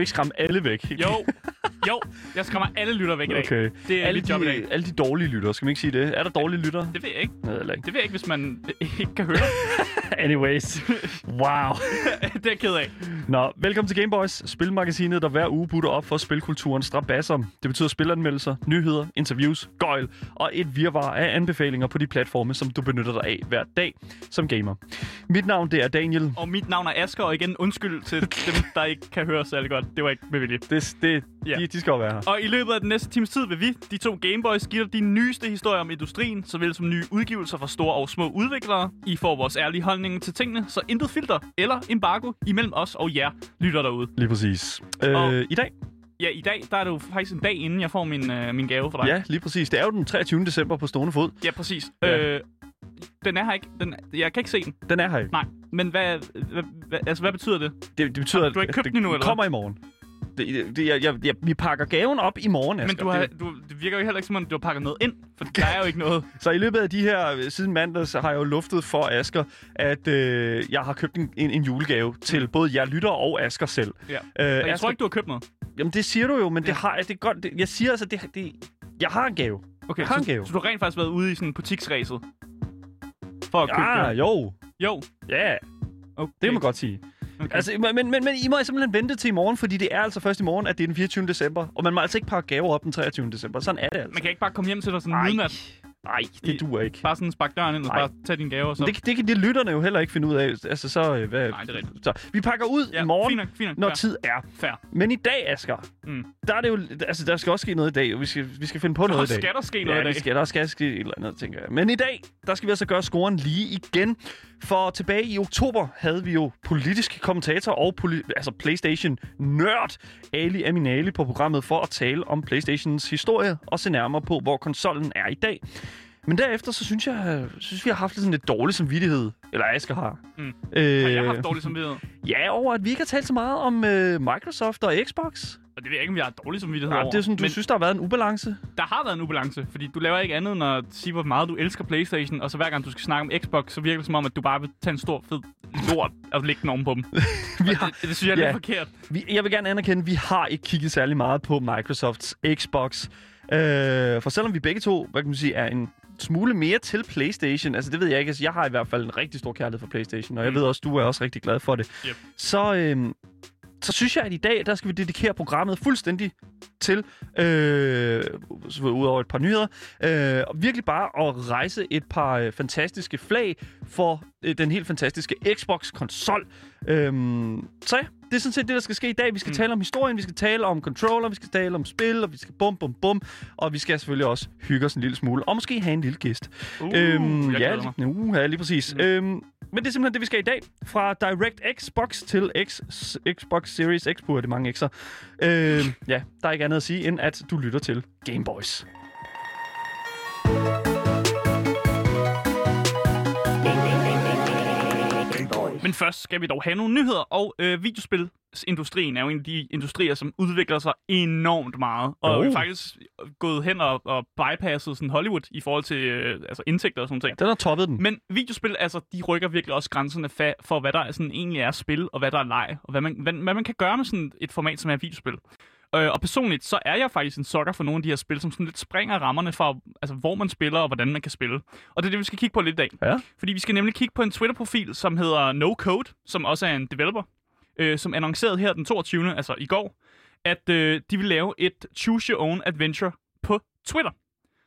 ikke skræmme alle væk. Jo, jo, jeg skræmmer alle lytter væk i dag. Okay. Det er alle, mit job i dag. alle de dårlige lytter, skal man ikke sige det? Er der dårlige lytter? Det ved jeg ikke. Nej, ikke. Det ved jeg ikke, hvis man ikke kan høre. Anyways. Wow. det er jeg ked af. Nå, velkommen til Gameboys, spilmagasinet, der hver uge butter op for spilkulturen strabasser. Det betyder spilanmeldelser, nyheder, interviews, gøjl og et virvar af anbefalinger på de platforme, som du benytter dig af hver dag som gamer. Mit navn det er Daniel. Og mit navn er Asger, og igen undskyld til dem, der ikke kan høre særlig godt. Det var ikke med vilje. Det, det, Ja. de, de skal jo være her. Og i løbet af den næste times tid vil vi, de to Gameboys, give dig de nyeste historier om industrien, såvel som nye udgivelser fra store og små udviklere. I får vores ærlige holdning til tingene, så intet filter eller embargo imellem os og jer lytter derude. Lige præcis. Øh, Og- I dag? Ja, i dag der er det jo faktisk en dag inden jeg får min, øh, min gave for dig. Ja, lige præcis. Det er jo den 23. december på stående fod. Ja, præcis. Ja. Øh, den er her ikke. Den, jeg kan ikke se den. Den er her ikke. Nej. Men hvad, hvad, hvad, altså, hvad betyder det? Det, det betyder, Har du ikke at købt den endnu, eller kommer i morgen. Det, det, jeg, jeg, jeg, vi pakker gaven op i morgen, Asger. Men du har, Det- du, det virker jo heller ikke som om, du har pakket noget ind. For der er jo ikke noget. Så i løbet af de her, siden mandag, så har jeg jo luftet for Asker, at øh, jeg har købt en, en, en julegave til både jer lytter og Asker selv. Ja. Øh, Og jeg Asger, tror ikke, du har købt noget. Jamen det siger du jo, men Ja. det har jeg, det er godt. Det, jeg siger altså, det, det, jeg har en gave. Okay, Jeg har en så, gave. så du har rent faktisk været ude i sådan butiksræset? For at købe Ja, det? jo. Jo. Ja, Okay. det kan man godt sige. Okay. Altså, men, men, men I må simpelthen vente til i morgen, fordi det er altså først i morgen, at det er den 24. december. Og man må altså ikke pakke gaver op den 23. december. Sådan er det altså. Man kan ikke bare komme hjem til dig sådan midnat. Nej, det duer ikke. Bare sådan spark døren ind og Ej. bare tage din gave og så... Det, det kan de lytterne jo heller ikke finde ud af. Altså, så, øh, hvad, Nej, det er rigtigt. Så vi pakker ud ja, i morgen, Fint nok, fint nok. når Fair. tid er. Fair. Men i dag, Asger, Mm. der er det jo, altså der skal også ske noget i dag. Vi skal, vi skal finde på noget i dag. skal der ske noget ja, i dag? skal der skal ske et eller andet, tænker jeg. Men i dag, der skal vi altså gøre scoren lige igen. For tilbage i oktober havde vi jo politisk kommentator og poli- altså PlayStation nørd Ali Aminali på programmet for at tale om PlayStations historie og se nærmere på, hvor konsollen er i dag. Men derefter, så synes jeg, synes vi har haft sådan lidt dårlig samvittighed. Eller Asger har. Mm. Øh, Har jeg haft dårlig samvittighed? Ja, over at vi ikke har talt så meget om øh, Microsoft og Xbox. Og det ved jeg ikke, om jeg har dårlig samvittighed Ja, over. det er sådan, du Men synes, der har været en ubalance. der har været en ubalance, fordi du laver ikke andet end at sige, hvor meget du elsker Playstation, og så hver gang du skal snakke om Xbox, så virker det som om, at du bare vil tage en stor, fed lort og lægge den oven på dem. Vi har, det, det, synes jeg er ja. lidt forkert. vi, jeg vil gerne anerkende, at vi har ikke kigget særlig meget på Microsofts Xbox. Øh, for selvom vi begge to, hvad kan man sige, er en smule mere til PlayStation, altså det ved jeg ikke, altså jeg har i hvert fald en rigtig stor kærlighed for PlayStation, og jeg Mm. ved også, du er også rigtig glad for det. Yep. Så, øh, så synes jeg, at i dag, der skal vi dedikere programmet fuldstændig til, øh, selvfølgelig ud over et par nyheder, øh, og virkelig bare at rejse et par øh, fantastiske flag for øh, den helt fantastiske Xbox-konsol. Øh, så ja, det er sådan set det, der skal ske i dag. Vi skal Mm. tale om historien, vi skal tale om controller, vi skal tale om spil, og vi skal bum, bum, bum. Og vi skal selvfølgelig også hygge os en lille smule, og måske have en lille gæst. Uh, øhm, ja, mig. lige, uh, ja, lige præcis. Mm. Øhm, men det er simpelthen det, vi skal i dag. Fra DirectX Box til X, Xbox Series X, er det mange X'er. Øhm, ja, der er ikke andet at sige, end at du lytter til Game Boys. Men først skal vi dog have nogle nyheder, og øh, videospilsindustrien er jo en af de industrier, som udvikler sig enormt meget, og Jo. er faktisk gået hen og, og bypasset sådan Hollywood i forhold til øh, altså indtægter og sådan ting. Den har toppet den. Men videospil, altså, de rykker virkelig også grænserne fa- for, hvad der er sådan, egentlig er spil, og hvad der er leg, og hvad man, hvad, hvad man kan gøre med sådan et format, som er videospil. Øh, og personligt, så er jeg faktisk en sokker for nogle af de her spil, som sådan lidt springer rammerne for, altså, hvor man spiller, og hvordan man kan spille. Og det er det, vi skal kigge på lidt i dag. Ja. Fordi vi skal nemlig kigge på en Twitter-profil, som hedder No Code, som også er en developer, øh, som annoncerede her den 22. altså i går, at øh, de vil lave et Choose Your Own Adventure på Twitter.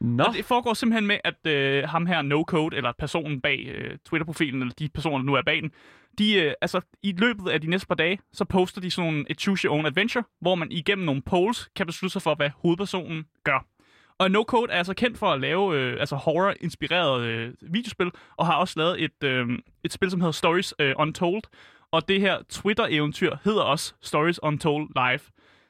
Nå, Og det foregår simpelthen med, at øh, ham her, No Code, eller personen bag øh, Twitter-profilen, eller de personer, der nu er bag den, de, øh, altså, i løbet af de næste par dage, så poster de sådan nogle, et Choose Your Own Adventure, hvor man igennem nogle polls kan beslutte sig for, hvad hovedpersonen gør. Og No Code er altså kendt for at lave øh, altså horror-inspireret øh, videospil, og har også lavet et, øh, et spil, som hedder Stories øh, Untold. Og det her Twitter-eventyr hedder også Stories Untold Live.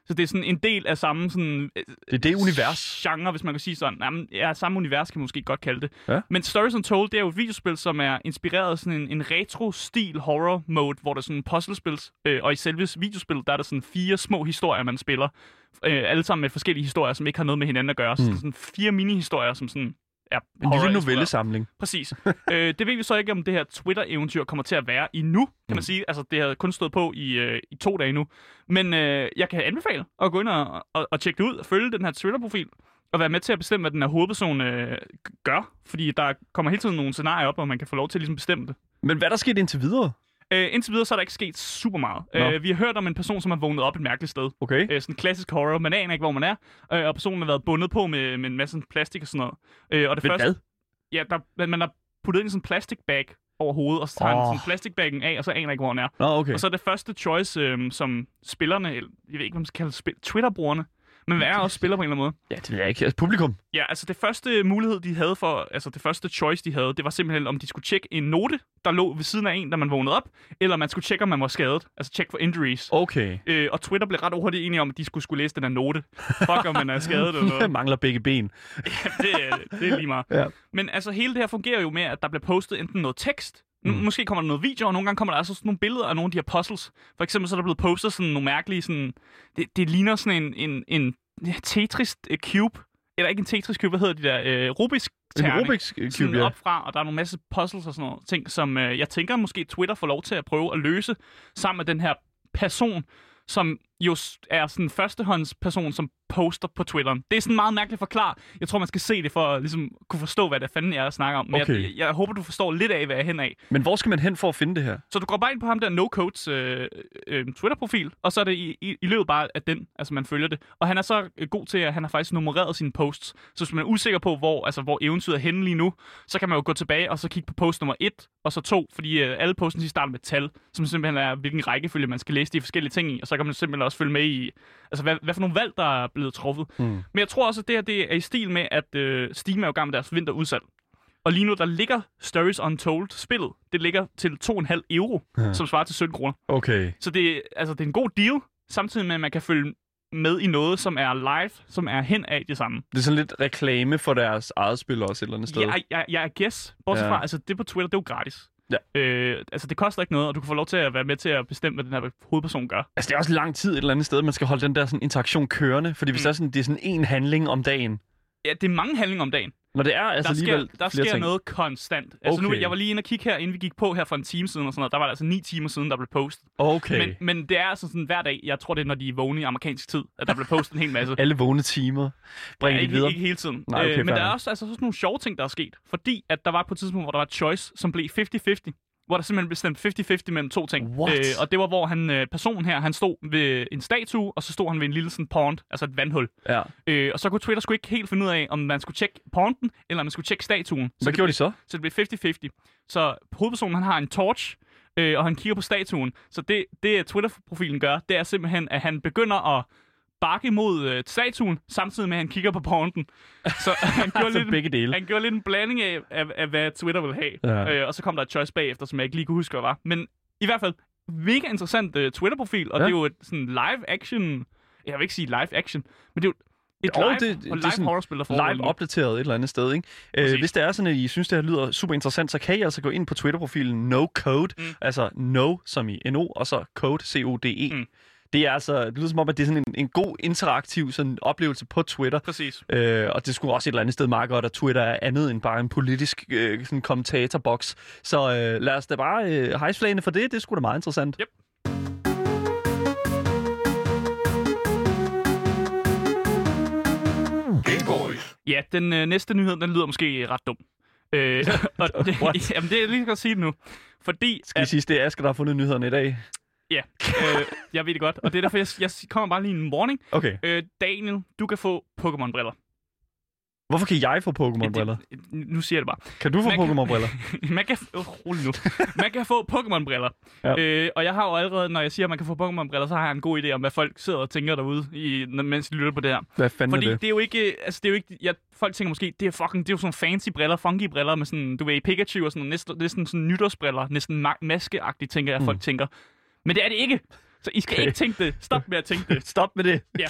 Så det er sådan en del af samme sådan, øh, Det er det univers. genre, hvis man kan sige sådan. Jamen, ja, samme univers kan man måske godt kalde det. Ja. Men Stories Untold, det er jo et videospil, som er inspireret af sådan en, en retro-stil horror mode, hvor der er sådan en puzzlespil, øh, og i selve videospillet, der er der sådan fire små historier, man spiller. Øh, alle sammen med forskellige historier, som ikke har noget med hinanden at gøre. Så Mm. mm. sådan fire mini-historier, som sådan er En lille novellesamling. Præcis. øh, det ved vi så ikke, om det her Twitter-eventyr kommer til at være endnu, kan Mm. man sige. Altså, det har kun stået på i, øh, i to dage nu. Men øh, jeg kan anbefale at gå ind og, og, og tjekke det ud og følge den her Twitter-profil og være med til at bestemme, hvad den her hovedperson øh, gør. Fordi der kommer hele tiden nogle scenarier op, og man kan få lov til at ligesom bestemme det. Men hvad er der sket indtil videre? Øh, indtil videre så er der ikke sket super meget. Nå. Øh, vi har hørt om en person, som har vågnet op et mærkeligt sted. Okay. Øh, sådan klassisk horror. Man aner ikke, hvor man er. Øh, og personen har været bundet på med, med en masse plastik og sådan noget. Øh, og det Men første, hvad? Ja, der, man, har puttet ind i sådan en plastikbag over hovedet, og så tager oh. Han sådan plastikbagen af, og så aner jeg ikke, hvor han er. Nå, okay. Og så er det første choice, øhm, som spillerne, eller jeg ved ikke, hvad man skal kalde spil, Twitter-brugerne, men hvad er også spiller på en eller anden måde. Ja, det ved jeg ikke. Altså, publikum. Ja, altså det første mulighed, de havde for, altså det første choice, de havde, det var simpelthen, om de skulle tjekke en note, der lå ved siden af en, da man vågnede op, eller man skulle tjekke, om man var skadet. Altså tjek for injuries. Okay. Øh, og Twitter blev ret hurtigt enige om, at de skulle, skulle læse den her note. Fuck, om man er skadet eller noget. Mangler begge ben. det, er- det er lige meget. Ja. Men altså, hele det her fungerer jo med, at der bliver postet enten noget tekst, mm. Mm. måske kommer der noget video, og nogle gange kommer der altså sådan nogle billeder af nogle af de her puzzles. For eksempel så er der blevet postet sådan nogle mærkelige, sådan, det, det ligner sådan en, en, en Tetris øh, cube, eller ikke en Tetris cube, hvad hedder de der, øh, Rubik's En terning. Rubik's Cube, sådan ja. op fra, og der er nogle masse puzzles og sådan noget ting, som øh, jeg tænker måske Twitter får lov til at prøve at løse sammen med den her person, som jo er sådan førstehåndsperson, som poster på Twitteren. Det er sådan meget mærkeligt forklaret. Jeg tror, man skal se det for at ligesom, kunne forstå, hvad det fanden jeg snakker om. Men Okay. jeg, jeg, håber, du forstår lidt af, hvad jeg er hen af. Men hvor skal man hen for at finde det her? Så du går bare ind på ham der No Codes øh, øh, Twitter-profil, og så er det i, i, i løbet bare af den, altså man følger det. Og han er så øh, god til, at han har faktisk nummereret sine posts. Så hvis man er usikker på, hvor, altså, hvor eventyret er henne lige nu, så kan man jo gå tilbage og så kigge på post nummer 1 og så 2, fordi øh, alle posten de starter med tal, som simpelthen er, hvilken rækkefølge man skal læse de forskellige ting i, og så kan man simpelthen også følge med i, altså hvad, hvad for nogle valg, der er blevet truffet. Mm. Men jeg tror også, at det her det er i stil med, at øh, Steam er jo gang med deres vinterudsalg. Og lige nu, der ligger Stories Untold spillet. Det ligger til 2,5 euro, Ja. ja. som svarer til 17 kroner. Okay. Så det, altså, det er en god deal, samtidig med, at man kan følge med i noget, som er live, som er hen af det samme. Det er sådan lidt reklame for deres eget spil også et eller andet sted. Jeg, jeg, jeg guess, bortset Ja. ja. fra, altså det på Twitter, det er jo gratis. Ja. Øh, altså det koster ikke noget, og du kan få lov til at være med til at bestemme, hvad den her hovedperson gør. Altså, det er også lang tid et eller andet sted, man skal holde den der sådan, interaktion kørende. Fordi hvis Mm. det er sådan, det er sådan en handling om dagen. Ja, det er mange handlinger om dagen. Når det er altså der alligevel sker, der sker ting. noget konstant. Altså nu, Okay. jeg var lige inde og kigge her, inden vi gik på her for en time siden og sådan noget. Der var det altså ni timer siden, der blev postet. Okay. Men, men det er altså sådan hver dag, jeg tror det er, når de er vågne i amerikansk tid, at der bliver postet en hel masse. Alle vågne timer bringer ja, ikke, videre. ikke hele tiden. Nej, okay, øh, men der er også altså, sådan nogle sjove ting, der er sket. Fordi at der var på et tidspunkt, hvor der var choice, som blev 50-50. Hvor der simpelthen blev stemt 50-50 mellem to ting. Øh, What? og det var, hvor han, øh, personen her, han stod ved en statue, og så stod han ved en lille sådan pond, altså et vandhul. Ja. Øh, og så kunne Twitter sgu ikke helt finde ud af, om man skulle tjekke ponden, eller om man skulle tjekke statuen. Så Hvad det gjorde de så? så det bliver 50-50. Så hovedpersonen, han har en torch, øh, og han kigger på statuen. Så det, det Twitter-profilen gør, det er simpelthen, at han begynder at bakke mod øh, statuen, samtidig med, at han kigger på pointen. Så han gjorde, lidt, begge dele. han gjorde lidt en blanding af, af, af hvad Twitter vil have. Ja. Øh, og så kom der et choice bagefter, som jeg ikke lige kunne huske, hvad var. Men i hvert fald, mega interessant øh, Twitter-profil, og Ja. det er jo et sådan live action... Jeg vil ikke sige live action, men det er jo et live, det- det, det er og live sådan der foregår lige Live opdateret et eller andet sted, ikke? Øh, hvis det er sådan, at I synes, det her lyder super interessant, så kan I altså gå ind på Twitter-profilen No Code. Mm. altså No som i NO, og så Code, C-O-D-E. Mm. Det er altså, det lyder som om, at det er sådan en, en god interaktiv sådan, oplevelse på Twitter. Præcis. Øh, og det skulle også et eller andet sted meget godt, at Twitter er andet end bare en politisk øh, sådan kommentatorboks. Så øh, lad os da bare øh, hejsflagene for det. Det skulle da meget interessant. Yep. Ja, den øh, næste nyhed, den lyder måske ret dum. Øh, og det, jamen, det er lige godt sige det nu. Fordi, Skal vi at, sige, det er Asger, der har fundet nyhederne i dag? Ja, øh, jeg ved det godt, og det er derfor, jeg, jeg kommer bare lige en warning. Okay. Øh, Daniel, du kan få Pokémon-briller. Hvorfor kan jeg få Pokémon-briller? Nu siger jeg det bare. Kan du få Pokémon-briller? man kan, oh, rolig nu. Man kan få Pokémon-briller. Ja. Øh, og jeg har jo allerede, når jeg siger, at man kan få Pokémon-briller, så har jeg en god idé om, hvad folk sidder og tænker derude, i, mens de lytter på det her. Hvad fanden Fordi er det? det? det er jo ikke, altså det er jo ikke, jeg, folk tænker måske, det er fucking, det er jo sådan fancy briller, funky briller med sådan, du ved, Pikachu og sådan, næsten, næsten sådan nytårsbriller, næsten ma- maskeagtigt, tænker jeg, Mm. folk tænker. Men det er det ikke. Så I skal Okay. ikke tænke det. Stop med at tænke det. Stop med det. Ja.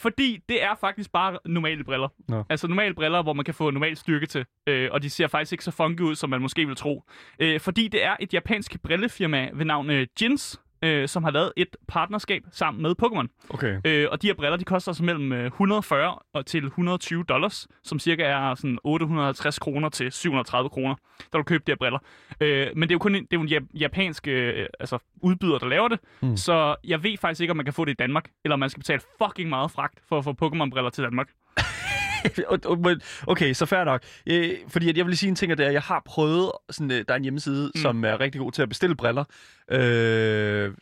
Fordi det er faktisk bare normale briller. Nå. Altså normale briller, hvor man kan få normal styrke til. Øh, og de ser faktisk ikke så funky ud, som man måske vil tro. Øh, fordi det er et japansk brillefirma ved navn øh, Jins, øh, som har lavet et partnerskab sammen med Pokémon. Okay. Øh, og de her briller, de koster altså mellem øh, 140 og til 120 dollars, som cirka er sådan 850 kroner til 730 kroner, der du købe de her briller. Øh, men det er jo kun en, det er jo en jap- japansk øh, altså, udbyder, der laver det, mm. så jeg ved faktisk ikke, om man kan få det i Danmark, eller om man skal betale fucking meget fragt for at få Pokémon-briller til Danmark. Okay, så fair nok. Øh, fordi at jeg vil sige en ting, og det er, at jeg har prøvet, sådan, øh, der er en hjemmeside, mm. som er rigtig god til at bestille briller. Øh,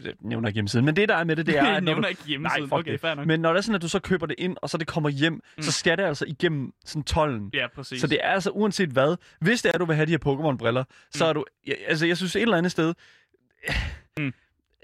jeg nævner ikke hjemmesiden, men det der er med det, det er... At nævner du, ikke hjemmesiden. Nej, okay, det. fair nok. men når det er sådan, at du så køber det ind, og så det kommer hjem, mm. så skal det altså igennem sådan tollen. Ja, præcis. Så det er altså uanset hvad. Hvis det er, at du vil have de her Pokémon-briller, så Mm. er du... Ja, altså, jeg synes et eller andet sted... Mm.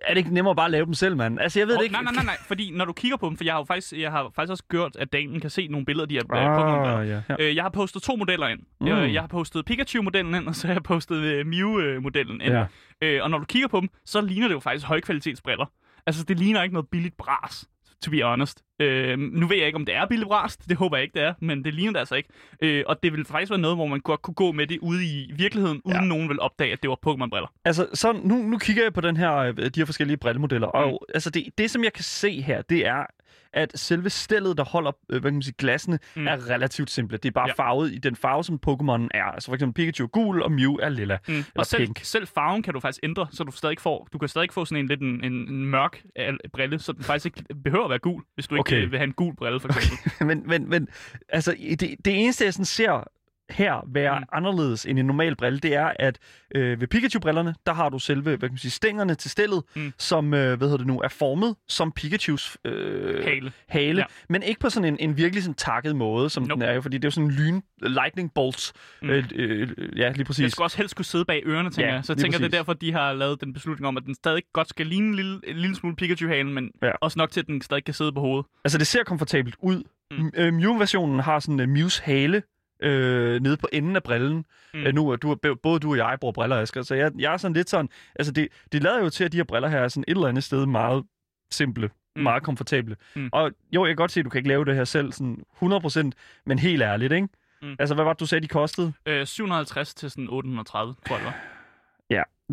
Er det ikke nemmere bare at lave dem selv, mand? Altså, jeg ved Oh, det ikke. nej, nej, nej, nej, fordi når du kigger på dem, for jeg har jo faktisk, jeg har faktisk også gjort, at Daniel kan se nogle billeder af de her øh. Ah, ja, ja. Øh, jeg har postet to modeller ind. Mm. Jeg, jeg har postet Pikachu-modellen ind, og så har jeg postet øh, Mew-modellen ind. ja. Øh, og når du kigger på dem, så ligner det jo faktisk højkvalitetsbriller. Altså, det ligner ikke noget billigt bras, to be honest. Øh, nu ved jeg ikke, om det er billigt bras. Det håber jeg ikke, det er. Men det ligner det altså ikke. Øh, og det vil faktisk være noget, hvor man godt kunne gå med det ude i virkeligheden, uden Ja. nogen vil opdage, at det var Pokémon-briller. Altså, så nu, nu kigger jeg på den her, øh, de her forskellige brillemodeller, og altså det, det, som jeg kan se her, det er, at selve stillet, der holder øh, hvad kan man sige, glassene, mm. Er relativt simple. Det er bare ja. Farvet i den farve, som Pokémon er. Altså for eksempel Pikachu er gul, og Mew er lilla. Mm. Eller Og selv, pink. selv farven kan du faktisk ændre, så du stadig får, du kan stadig få sådan en lidt en, en, en mørk øh, brille, så den faktisk ikke behøver at være gul, hvis du ikke Okay. okay. vil have en gul brille, for eksempel. men, men, men altså, det, det eneste, jeg sådan ser her være mm. Anderledes end en normal brille, det er, at øh, ved Pikachu-brillerne, der har du selve, hvad kan man sige, stængerne til stillet, mm. Som, øh, hvad hedder det nu, er formet som Pikachus øh, Hale. hale, ja. Men ikke på sådan en, en virkelig sådan takket måde, som nope. Den er jo, fordi det er jo sådan en lyn, lightning bolts. Mm. Øh, øh, ja, lige præcis. Det skal også helst kunne sidde bag ørerne, tænker Ja, jeg. Så jeg tænker, det præcis. er derfor, de har lavet den beslutning om, at den stadig godt skal ligne en lille, en lille smule Pikachu-halen, men Ja. også nok til, at den stadig kan sidde på hovedet. Altså, det ser komfortabelt ud. Mm. Mm. Øh, Mew-versionen har sådan en uh, Mews hale øh, nede på enden af brillen. Mm. Øh, nu du, både du og jeg bruger briller, Asger, så jeg, jeg er sådan lidt sådan... Altså, det, det lader jo til, at de her briller her er sådan et eller andet sted meget simple, mm. Meget komfortable. Mm. Og jo, jeg kan godt se, at du kan ikke lave det her selv sådan 100%, men helt ærligt, ikke? Mm. Altså, hvad var det, du sagde, de kostede? Øh, 750 til sådan 830, tror jeg. det var.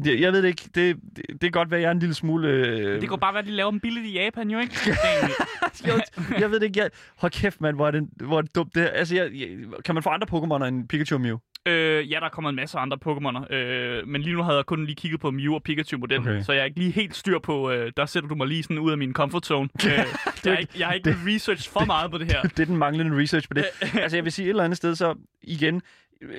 Jeg, jeg ved det ikke. Det, det, det kan godt være, at jeg er en lille smule... Øh... Det kunne bare være, at de laver dem billigt i Japan, jo ikke? Daniel. jeg, ved det ikke. Jeg... Hold kæft, mand, hvor er det, hvor er det dumt. Det her. Altså, jeg, jeg, kan man få andre Pokémoner end Pikachu og Mew? øh, ja, der kommer en masse andre Pokémoner. Øh, men lige nu havde jeg kun lige kigget på Mew og Pikachu-modellen, Okay. så jeg er ikke lige helt styr på... Øh, der sætter du mig lige sådan ud af min comfort zone. øh, jeg, ikke, jeg har ikke research for meget på det her. det er den manglende research på det. altså, jeg vil sige et eller andet sted, så igen,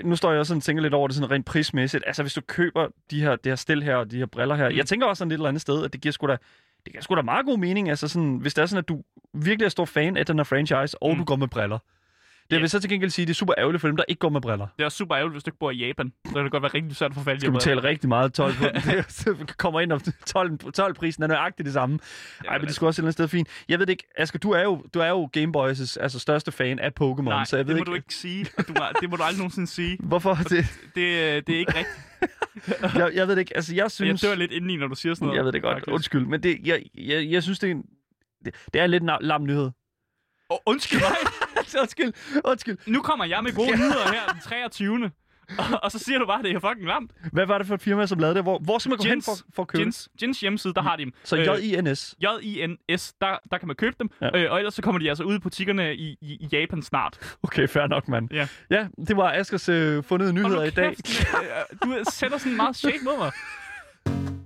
nu står jeg også sådan og tænker lidt over det sådan rent prismæssigt. Altså, hvis du køber de her, det her stil her og de her briller her, mm. Jeg tænker også sådan et eller andet sted, at det giver sgu da, det giver sgu da meget god mening. Altså sådan, hvis det er sådan, at du virkelig er stor fan af den her franchise, og. Mm. du går med briller. Det Ja. vil så til gengæld sige, at det er super ærgerligt for dem, der ikke går med briller. Det er også super ærgerligt, hvis du ikke bor i Japan. Så kan det godt være rigtig svært få fat i skal betale rigtig meget tolv på. det kommer ind om 12, 12 prisen er nøjagtigt det samme. briller. Ej, men det skulle også et eller andet sted fint. Jeg ved det ikke, Asger, du er jo, du er jo Game Boys' altså, største fan af Pokémon, Nej, så jeg ved det må ikke, du ikke sige. og Du må, det må du aldrig nogensinde sige. hvorfor det, Det, øh, det er ikke rigtigt. jeg, jeg ved det ikke, altså jeg Jeg synes... dør lidt indeni, når du siger sådan noget. Jeg ved det godt, faktisk. undskyld, men det, jeg, jeg, jeg synes, det er en, det, det er en lidt lam nyhed. Oh, undskyld mig. undskyld, undskyld. Nu kommer jeg med gode nyheder her den 23. Og, og så siger du bare, at det er fucking lamt. Hvad var det for et firma, som lavede det? Hvor, hvor skal man gå hen Jens. for, for at købe det? Jins, Jins hjemmeside, der har de dem. Så Øh, J-I-N-S. J-I-N-S, der, der kan man købe dem. Ja. Øh, og ellers så kommer de altså ud i butikkerne i, i, i Japan snart. Okay, fair nok, mand. Ja. Ja, det var Askers øh, fundede nyheder i dag. kæft, øh, du sætter sådan meget shade mod mig.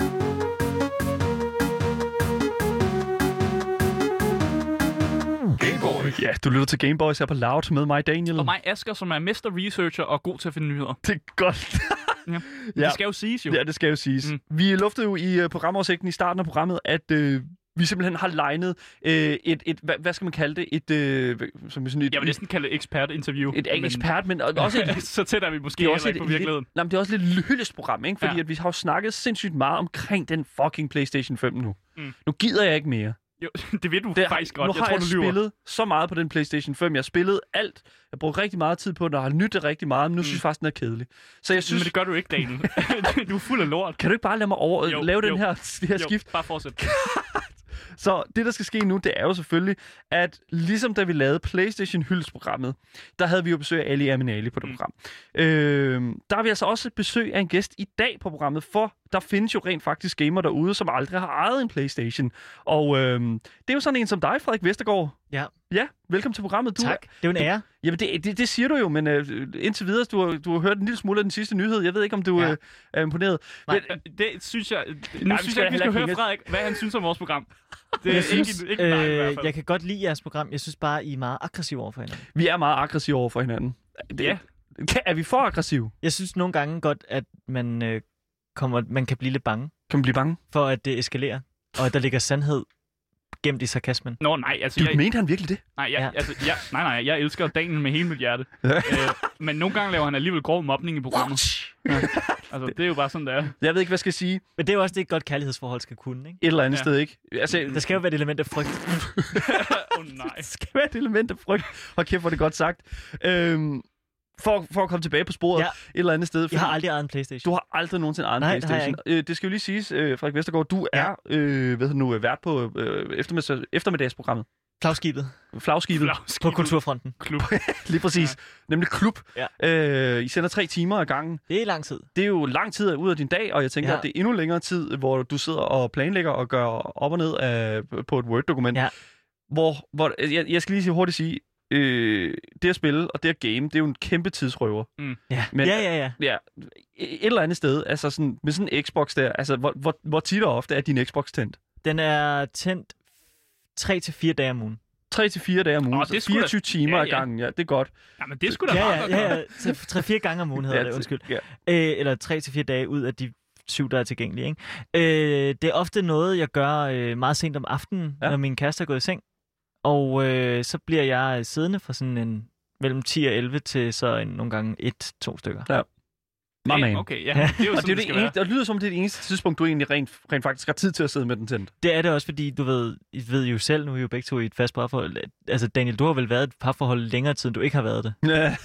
Ja, du lytter til Gameboys her på Loud med mig, Daniel. Og mig, Asger, som er mester researcher og god til at finde nyheder. Det er godt. Ja. Det skal jo siges jo. Ja, det skal jo siges. Mm. Vi luftede jo i uh, programoversigten i starten af programmet, at øh, vi simpelthen har legnet øh, et, et hvad, hvad skal man kalde det? Et, øh, som sådan et, Jeg vil næsten kalde det ekspertinterview. et, et ekspert, men også et, så tæt er vi måske det er også ikke et, på virkeligheden. nej, men det er også lidt hyldest program, ikke? Fordi ja. At vi har jo snakket sindssygt meget omkring den fucking PlayStation 5 nu. Mm. Nu gider jeg ikke mere. Jo, det ved du Det, faktisk godt. Nu jeg har tror, jeg du spillet så meget på den PlayStation 5. Jeg har spillet alt. Jeg har brugt rigtig meget tid på den, og har nyttet det rigtig meget, men nu mm. synes jeg faktisk, den er kedelig. Så jeg synes, Men det gør du ikke, Daniel. du er fuld af lort. kan du ikke bare lade mig over, Jo, lave den jo. her, det her Jo, skift? bare fortsæt. Så det, der skal ske nu, det er jo selvfølgelig, at ligesom da vi lavede PlayStation Hyldesprogrammet, der havde vi jo besøg af Ali Aminali på det Mm. program. Øh, der har vi altså også besøg af en gæst i dag på programmet, for der findes jo rent faktisk gamer derude, som aldrig har ejet en PlayStation. Og øh, det er jo sådan en som dig, Frederik Vestergaard. Ja. Ja, velkommen til programmet. Du, Tak. Det er jo en ære. Jamen, det, det, det siger du jo, men øh, indtil videre, du har, du har hørt en lille smule af den sidste nyhed. Jeg ved ikke, om du Ja. øh, er imponeret. Nej. Men, Øh, Det synes jeg... Nu vi synes skal jeg ikke, vi skal ikke høre hænge- Frederik, hvad han synes om vores program. Det er Jeg synes, ikke, ikke dig i hvert øh, fald. jeg kan godt lide jeres program. Jeg synes bare, I er meget aggressive over for hinanden. vi er meget aggressive over for hinanden. Det, Ja. Kan, er vi for aggressive? Jeg synes nogle gange godt, at man, øh, kommer, man kan blive lidt bange Kan man blive bange? for, at det eskalerer. Og at der ligger sandhed gemt i sarkasmen. Nå, nej, altså... Du Jeg, mente han virkelig det? nej, jeg, Ja. altså, jeg, nej, nej, jeg elsker Daniel med hele mit hjerte. Øh, men nogle gange laver han alligevel grov mobning i programmet. Altså, det er jo bare sådan, det er. Jeg ved ikke, hvad jeg skal sige. Et Men det er jo også det, et godt kærlighedsforhold skal kunne, ikke? eller andet Ja. sted, ikke? Altså, Der skal jo være et element af frygt. Åh, oh, nej. det skal være et element af frygt. Hold kæft, hvor det godt sagt. Øhm, for, for at komme tilbage på sporet Ja. et eller andet sted. Jeg har aldrig ejet en Playstation. Du har aldrig nogensinde ejet en Nej, det Playstation. Øh, det skal jo lige siges, øh, Frederik Vestergaard, du Ja. er øh, hvad nu, øh, vært på øh, eftermiddags, eftermiddagsprogrammet. Flagskibet Flagskibet. på Kulturfronten. Klub. Lige præcis. Ja. Nemlig klub. Ja. Øh, I sender tre timer ad gangen. Det er lang tid. Det er jo lang tid ud af din dag, og jeg tænker, ja. At det er endnu længere tid, hvor du sidder og planlægger og gør op og ned af, på et Word-dokument. Ja. Hvor, hvor jeg, jeg skal lige hurtigt sige, øh, det at spille og det at game, det er jo en kæmpe tidsrøver. Ja, Men- ja, ja. ja. Ja, et eller andet sted, altså sådan, med sådan en Xbox der, altså hvor, hvor, hvor tit og ofte er din Xbox tændt? Den er tændt 3 til fire dage om ugen. 3 til 4 dage om ugen, oh, det er sgu da- 24 timer Ja, ad ja. gangen, ja, det er godt. Jamen, det er sgu da Ja, ja, ja, ja. 3-4 gange om ugen hedder Ja, det, undskyld. Ja. Øh, eller 3 til fire dage ud af de syv, der er tilgængelige. Ikke? Øh, det er ofte noget, jeg gør øh, meget sent om aftenen, Ja. ja. når min kæreste er gået i seng. Og øh, så bliver jeg siddende fra sådan en mellem 10 og 11 til så en, nogle gange et, to stykker. Ja. My man. Okay, ja. Det er jo Og det, er eneste, og lyder som, det er det eneste tidspunkt, du egentlig rent, rent faktisk har tid til at sidde med den tændt. Det er det også, fordi du ved, I ved jo selv, nu er I jo begge to i et fast parforhold. Altså Daniel, du har vel været i et parforhold længere tid, end du ikke har været det. Ja, Det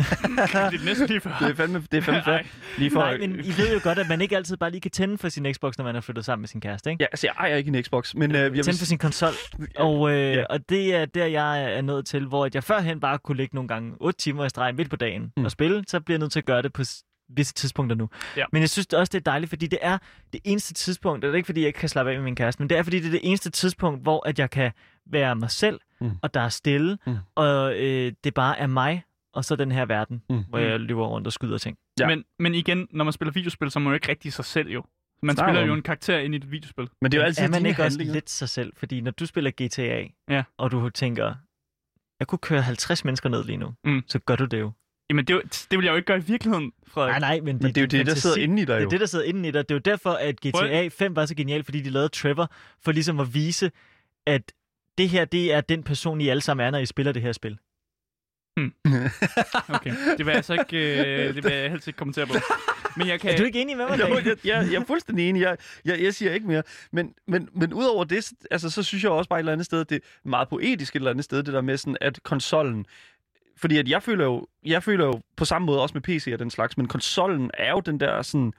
er næsten lige før. det er fandme, det er fandme. Ej. Lige for, Nej, men I ved jo godt, at man ikke altid bare lige kan tænde for sin Xbox, når man er flyttet sammen med sin kæreste, ikke? Ja, altså jeg ejer ikke en Xbox, men øh, jeg vil, Tænde for sin konsol. Og, øh, Ja. og det er der, jeg er nået til, hvor jeg førhen bare kunne ligge nogle gange 8 timer i streg midt på dagen Mm. og spille, så bliver jeg nødt til at gøre det på visse tidspunkter nu. Ja. Men jeg synes også, det er dejligt, fordi det er det eneste tidspunkt, og det er ikke fordi, jeg ikke kan slappe af med min kæreste, men det er fordi, det er det eneste tidspunkt, hvor at jeg kan være mig selv, Mm. og der er stille, Mm. og øh, det bare er mig, og så den her verden, Mm. hvor jeg løber rundt og skyder ting. Ja. Men, men igen, når man spiller videospil, så er man jo ikke rigtig sig selv jo. Man Snakker spiller jo en karakter ind i et videospil. men det er jo altid er man ikke også handlinger. lidt sig selv? Fordi når du spiller GTA, Ja. og du tænker, jeg kunne køre 50 mennesker ned lige nu, Mm. så gør du det jo. Jamen, det, jo- det vil jeg jo ikke gøre i virkeligheden, Frederik. Nej, nej, men det, Men det er jo det, der sidder inde i dig Det jo. er det, der sidder inde i dig. Det er jo derfor, at GTA 5 var så genial, fordi de lavede Trevor, for ligesom at vise, at det her, det er den person, I alle sammen er, når I spiller det her spil. Okay, det vil jeg altså ikke, øh, det vil jeg helst ikke kommentere på. Men jeg kan... Er du ikke enig med mig, Jo, jeg, jeg, jeg er fuldstændig enig. Jeg, jeg, jeg siger ikke mere. Men, men, men udover det, så- altså, så synes jeg også bare et eller andet sted, det er meget poetisk et eller andet sted, det der med sådan, at konsollen... Fordi at jeg føler jo, jeg føler jo på samme måde også med PC og den slags, men konsollen er jo den der sådan...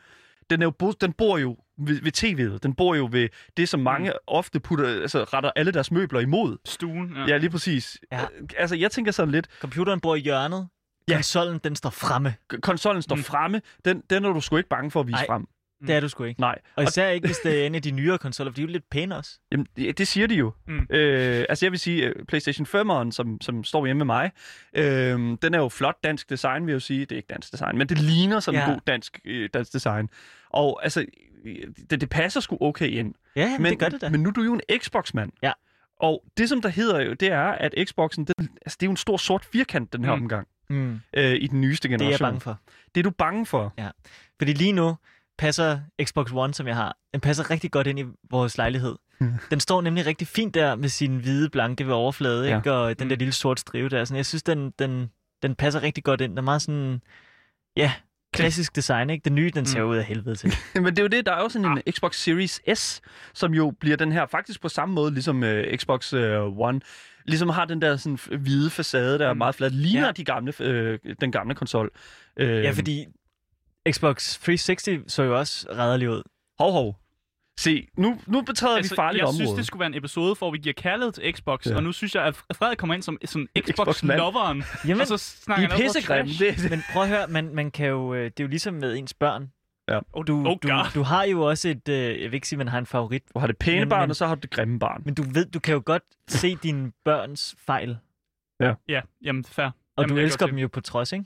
Den, er jo, bo- den bor jo ved, ved tv'et. Den bor jo ved det, som mange ofte putter, altså retter alle deres møbler imod. Stuen, ja. Ja, lige præcis. Ja. Altså, jeg tænker sådan lidt, Computeren bor i hjørnet. Ja. Konsollen, den står fremme. konsollen står Mm. fremme, den, den er du sgu ikke bange for at vise Ej. frem. Det er du sgu ikke. Nej. Og især ikke, hvis det er en af de nyere konsoller, for de er jo lidt pæne også. Jamen, det, det siger de jo. Mm. Øh, altså, jeg vil sige, uh, PlayStation 5'eren, som, som står hjemme med mig, øh, den er jo flot dansk design, vil jeg jo sige. Det er ikke dansk design, men det ligner sådan en Ja. god dansk, øh, dansk design. Og altså, øh, det, det passer sgu okay ind. Ja, men, men, det gør det da. Men nu er du jo en Xbox-mand. Ja. Og det, som der hedder jo, det er, at Xboxen, den, altså, det er jo en stor sort firkant, den her Mm. omgang, mm, øh, i den nyeste det er generation. jeg bange for. Det er du bange for. Fordi lige nu passer Xbox One, som jeg har, den passer rigtig godt ind i vores lejlighed. Den står nemlig rigtig fint der med sin hvide, blanke ved overflade, Ja. ikke? og den der Mm. lille sort strive der. Sådan, jeg synes, den, den, den passer rigtig godt ind. Den er meget sådan, ja, klassisk design. Ikke? Den nye, den ser Mm. ud af helvede til. Men det er jo det, der er jo sådan en Xbox Series S, som jo bliver den her, faktisk på samme måde ligesom uh, Xbox uh, One, ligesom har den der sådan hvide facade, der er Mm. meget flad, ligner Ja. de gamle, øh, den gamle konsol. Øh, Ja, fordi Xbox 360 så jo også rædderlig ud. Hov, hov. Se, nu, nu betræder altså, vi farligt jeg område. synes, det skulle være en episode, hvor vi giver kærlighed til Xbox, Ja. ja. og nu synes jeg, at Frederik kommer ind som sådan. Xbox-loveren, Jamen, og så snakker I er pissegrimme. trash. Det, men prøv at høre, man, man kan jo, øh, det er jo ligesom med ens børn. Oh, Du, oh du, du har jo også et, øh, jeg vil ikke sige, at man har en favorit, du har det pæne Men- barn, men- og så har du det grimme barn. men du ved, du kan jo godt se dine børns fejl, Ja, jamen fair. og jamen, du jeg elsker dem jo på trods, ikke?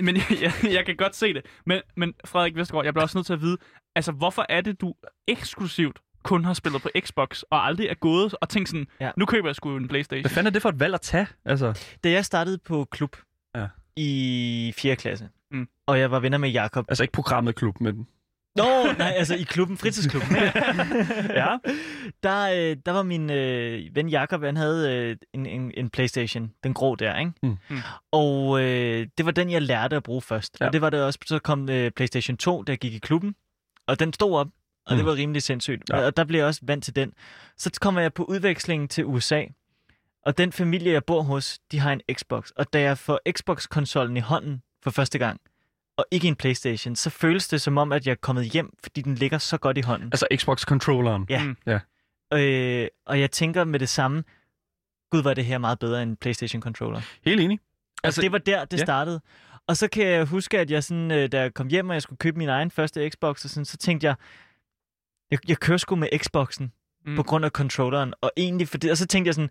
Men jeg, jeg, kan godt se det. Men, men Frederik Vestergaard, jeg bliver også nødt til at vide, altså hvorfor er det, du eksklusivt kun har spillet på Xbox, og aldrig er gået og tænkt sådan, ja. nu køber jeg sgu en Playstation. Hvad fanden er det for et valg at tage? Altså, Da jeg startede på klub Ja. i 4. klasse, Mm. og jeg var venner med Jakob. altså ikke programmet klub, men... Nå, nej, altså i klubben, fritidsklubben. Ja. der, øh, der var min øh, ven Jakob, han havde øh, en, en, en Playstation, den grå der, ikke? Mm. Mm. Og øh, det var den, jeg lærte at bruge først. Ja. Og det var det også, så kom øh, Playstation 2, der gik i klubben, og den stod op, og Mm. det var rimelig sindssygt. Ja. Og der blev jeg også vant til den. Så kommer jeg på udveksling til USA, og den familie, jeg bor hos, de har en Xbox. Og da jeg får Xbox-konsollen i hånden for første gang, og ikke en Playstation, så føles det som om, at jeg er kommet hjem, fordi den ligger så godt i hånden. Altså Xbox-controlleren. Ja. Mm. Øh, og jeg tænker med det samme, gud, var det her meget bedre end PlayStation controller. Helt enig. Altså, det var der, det ja. ja. startede. Og så kan jeg huske, at jeg sådan, øh, da jeg kom hjem, og jeg skulle købe min egen første Xbox, og sådan, så tænkte jeg, jeg, jeg kører sgu med Xboxen mm. på grund af controlleren. Og egentlig, for det, og så tænkte jeg sådan,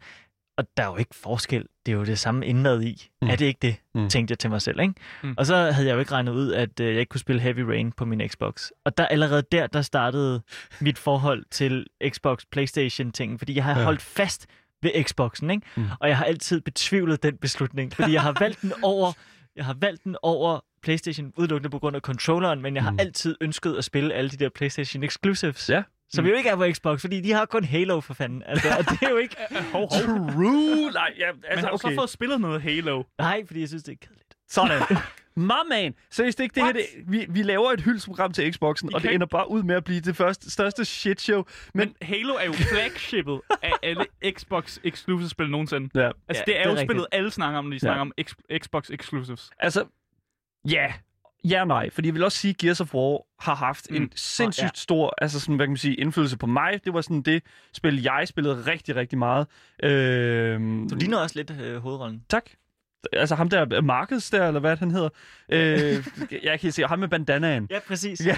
og der er jo ikke forskel. Det er jo det samme indmad i. Mm. Er det ikke det? Mm. Tænkte jeg til mig selv, ikke? Mm. Og så havde jeg jo ikke regnet ud, at øh, jeg ikke kunne spille Heavy Rain på min Xbox. Og der allerede der, der startede mit forhold til Xbox, Playstation-tingen, fordi jeg har Ja. holdt fast ved Xboxen, ikke? Mm. Og jeg har altid betvivlet den beslutning, fordi jeg har valgt den over, jeg har valgt den over PlayStation udelukkende på grund af controlleren, men jeg har mm. altid ønsket at spille alle de der PlayStation exclusives. Ja. Som jo ikke er på Xbox, fordi de har kun Halo for fanden. Altså, og det er jo ikke... Hov, hov. True! Nej, ja, Men altså, har du okay. så fået spillet noget Halo? Nej, fordi jeg synes, det er kedeligt. Sådan. My man. Seriøst, er ikke det her. What? Det, vi, vi laver et hyldsprogram til Xboxen, I og det ender bare ud med at blive det første, største shitshow. Men, Men Halo er jo flagshippet af alle Xbox exclusive spil nogensinde. ja, Altså, Ja, det er det er jo rigtigt. spillet, alle snakker om, når de Ja. snakker om X- Xbox exclusives. altså, ja. Ja og nej, fordi jeg vil også sige, at Gears of War har haft mm. En sindssygt Ja. stor altså sådan, hvad kan man sige, indflydelse på mig. Det var sådan det spil, jeg spillede rigtig, rigtig meget. Øhm, Du ligner også lidt øh, hovedrollen. Tak. Altså ham der, Marcus der, eller hvad han hedder. Øh, jeg kan se, ham med bandanaen. Ja, præcis. Ja.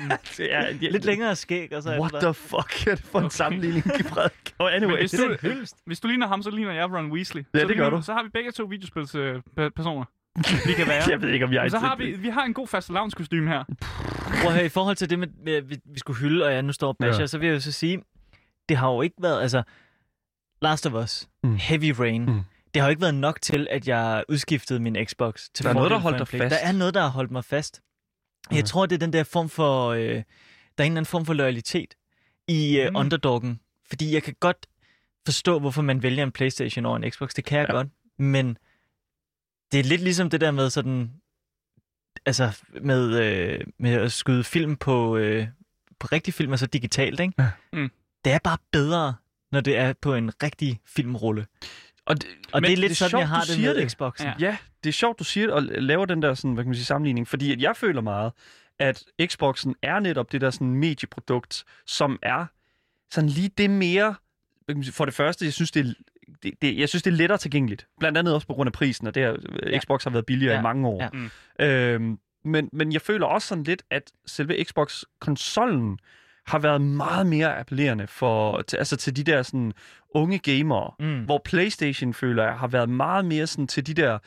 Mm. ja, ja, Lidt længere skæg, og så What the fuck er det for en Okay. sammenligning, Frederik? Oh, anyway. Men hvis Det er du-. Hvis du ligner ham, så ligner jeg Ron Weasley. Ja, så det gør du. Så har vi begge to videospilspersoner. vi kan være. Jeg ved ikke, om jeg Men så har vi, vi har en god fast kostume her. Prøv at høre, i forhold til det med, med at vi, vi skulle hylde, og jeg nu står og basher, Ja. så vil jeg jo så sige, det har jo ikke været, altså, Last of Us, Mm. mm. Heavy Rain, Mm. mm. det har jo ikke været nok til, at jeg udskiftede min Xbox til Der er noget, der holdt dig fast. Der er noget, der har holdt mig fast. Ja. Jeg tror, det er den der form for, øh, der er en eller anden form for loyalitet i øh, Mm. mm. underdoggen. Fordi jeg kan godt forstå, hvorfor man vælger en Playstation over en Xbox. Det kan jeg ja. godt. Men det er lidt ligesom det der med sådan, altså med, øh, med at skyde film på, øh, på rigtig film, altså digitalt, ikke? Ja. Mm. Det er bare bedre, når det er på en rigtig filmrulle. Og det, Og Men det er lidt det er sådan, sjovt, jeg har du det siger med det. Xboxen. Ja. ja, det er sjovt, du siger det, og laver den der sådan, hvad kan man sige, sammenligning. Fordi at jeg føler meget, at Xboxen er netop det der sådan medieprodukt, som er sådan lige det mere... hvad kan man sige, For det første, jeg synes, det er, det, det, jeg synes, det er lettere tilgængeligt. Blandt andet også på grund af prisen, og det her, ja. Xbox har været billigere ja. I mange år. Ja. Mm. Øhm, men, men jeg føler også sådan lidt, at selve Xbox-konsollen har været meget mere appellerende for, til, altså til de der sådan unge gamere, Mm. hvor PlayStation, føler jeg, har været meget mere sådan til de der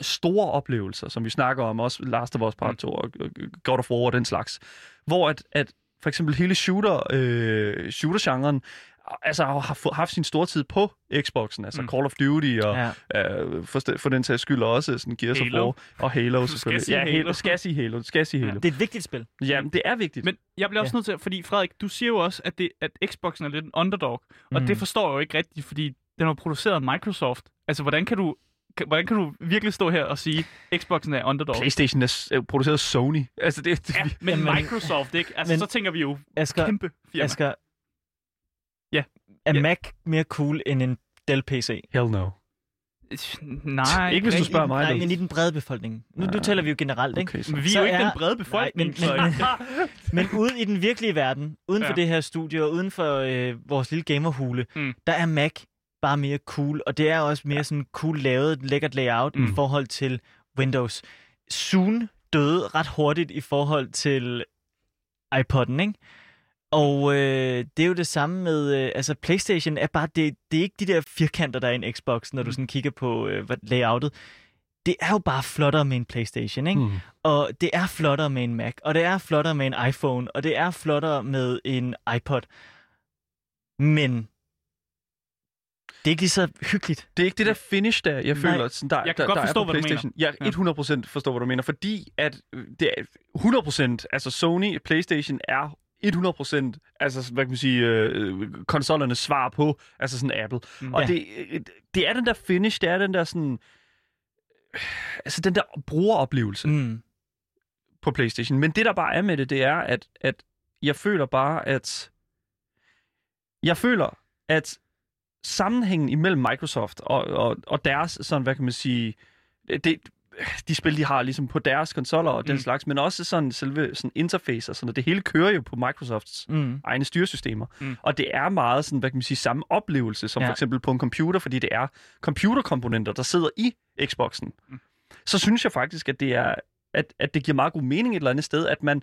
store oplevelser, som vi snakker om, også Last of Us Part 2 og og God of War og den slags. Hvor at, at for eksempel hele shooter, øh, shooter-genren altså har haft sin store tid på Xboxen, altså mm. Call of Duty og Ja. øh, for, for den sags skyld også sådan Gears Halo. of War og Halo Du skal selvfølgelig. sige ja, Halo. Halo. Skal sige Halo. Skal sige Ja. Halo. Det er et vigtigt spil. Ja, men det er vigtigt. Men jeg bliver også Ja. nødt til, fordi Frederik, du siger jo også, at, det, at Xboxen er lidt en underdog. Og Mm. det forstår jeg jo ikke rigtigt, fordi den er produceret af Microsoft. Altså, hvordan kan du hvordan kan du virkelig stå her og sige, at Xboxen er underdog? PlayStation er er produceret af Sony. Altså, det, det, Ja, men Microsoft, ikke? Altså, men- så tænker vi jo Asger, kæmpe firma. Asger, Ja. Er Ja. Mac mere cool end en Dell PC? Hell no. Nej, Ikke hvis du spørger mig. Nej, men i den brede befolkning. Nu, nu taler vi jo generelt, ikke? Okay, så. Men vi er jo ikke er- den brede Nej, befolkning. men, så- men, men, men ude i den virkelige verden, uden for Ja. det her studie og uden for øh, vores lille gamerhule, Mm. der er Mac bare mere cool, og det er også mere sådan cool lavet, et lækkert layout mm. I forhold til Windows. Zoom døde ret hurtigt i forhold til iPod'en, ikke? Og øh, det er jo det samme med, øh, altså Playstation er bare, det, det er ikke de der firkanter, der er i en Xbox, når du Mm. sådan kigger på øh, layoutet. Det er jo bare flottere med en Playstation, ikke? Mm. Og det er flottere med en Mac, og det er flottere med en iPhone, og det er flottere med en iPod. Men det er ikke lige så hyggeligt. Det er ikke det der finish der, jeg Nej. føler, sådan, der, Jeg kan der, godt der forstå, er på hvad du PlayStation. Jeg Ja. 100% forstår, hvad du mener, fordi at øh, det er 100%, altså Sony PlayStation er 100% altså hvad kan man sige øh, konsollernes svar på altså sådan Apple. Mm. Og Ja. det øh, det er den der finish, det er den der sådan altså den der brugeroplevelse Mm. på PlayStation. Men det der bare er med det, det er at at jeg føler bare at jeg føler at sammenhængen imellem Microsoft og, og, og deres, sådan, hvad kan man sige, det, de spil, de har ligesom på deres konsoller og den Mm. slags, men også sådan selve sådan interface og sådan noget. Det hele kører jo på Microsofts Mm. egne styresystemer. Mm. Og det er meget sådan, hvad kan man sige, samme oplevelse som Ja. for eksempel på en computer, fordi det er computerkomponenter, der sidder i Xboxen. Mm. Så synes jeg faktisk, at det er at, at det giver meget god mening et eller andet sted, at man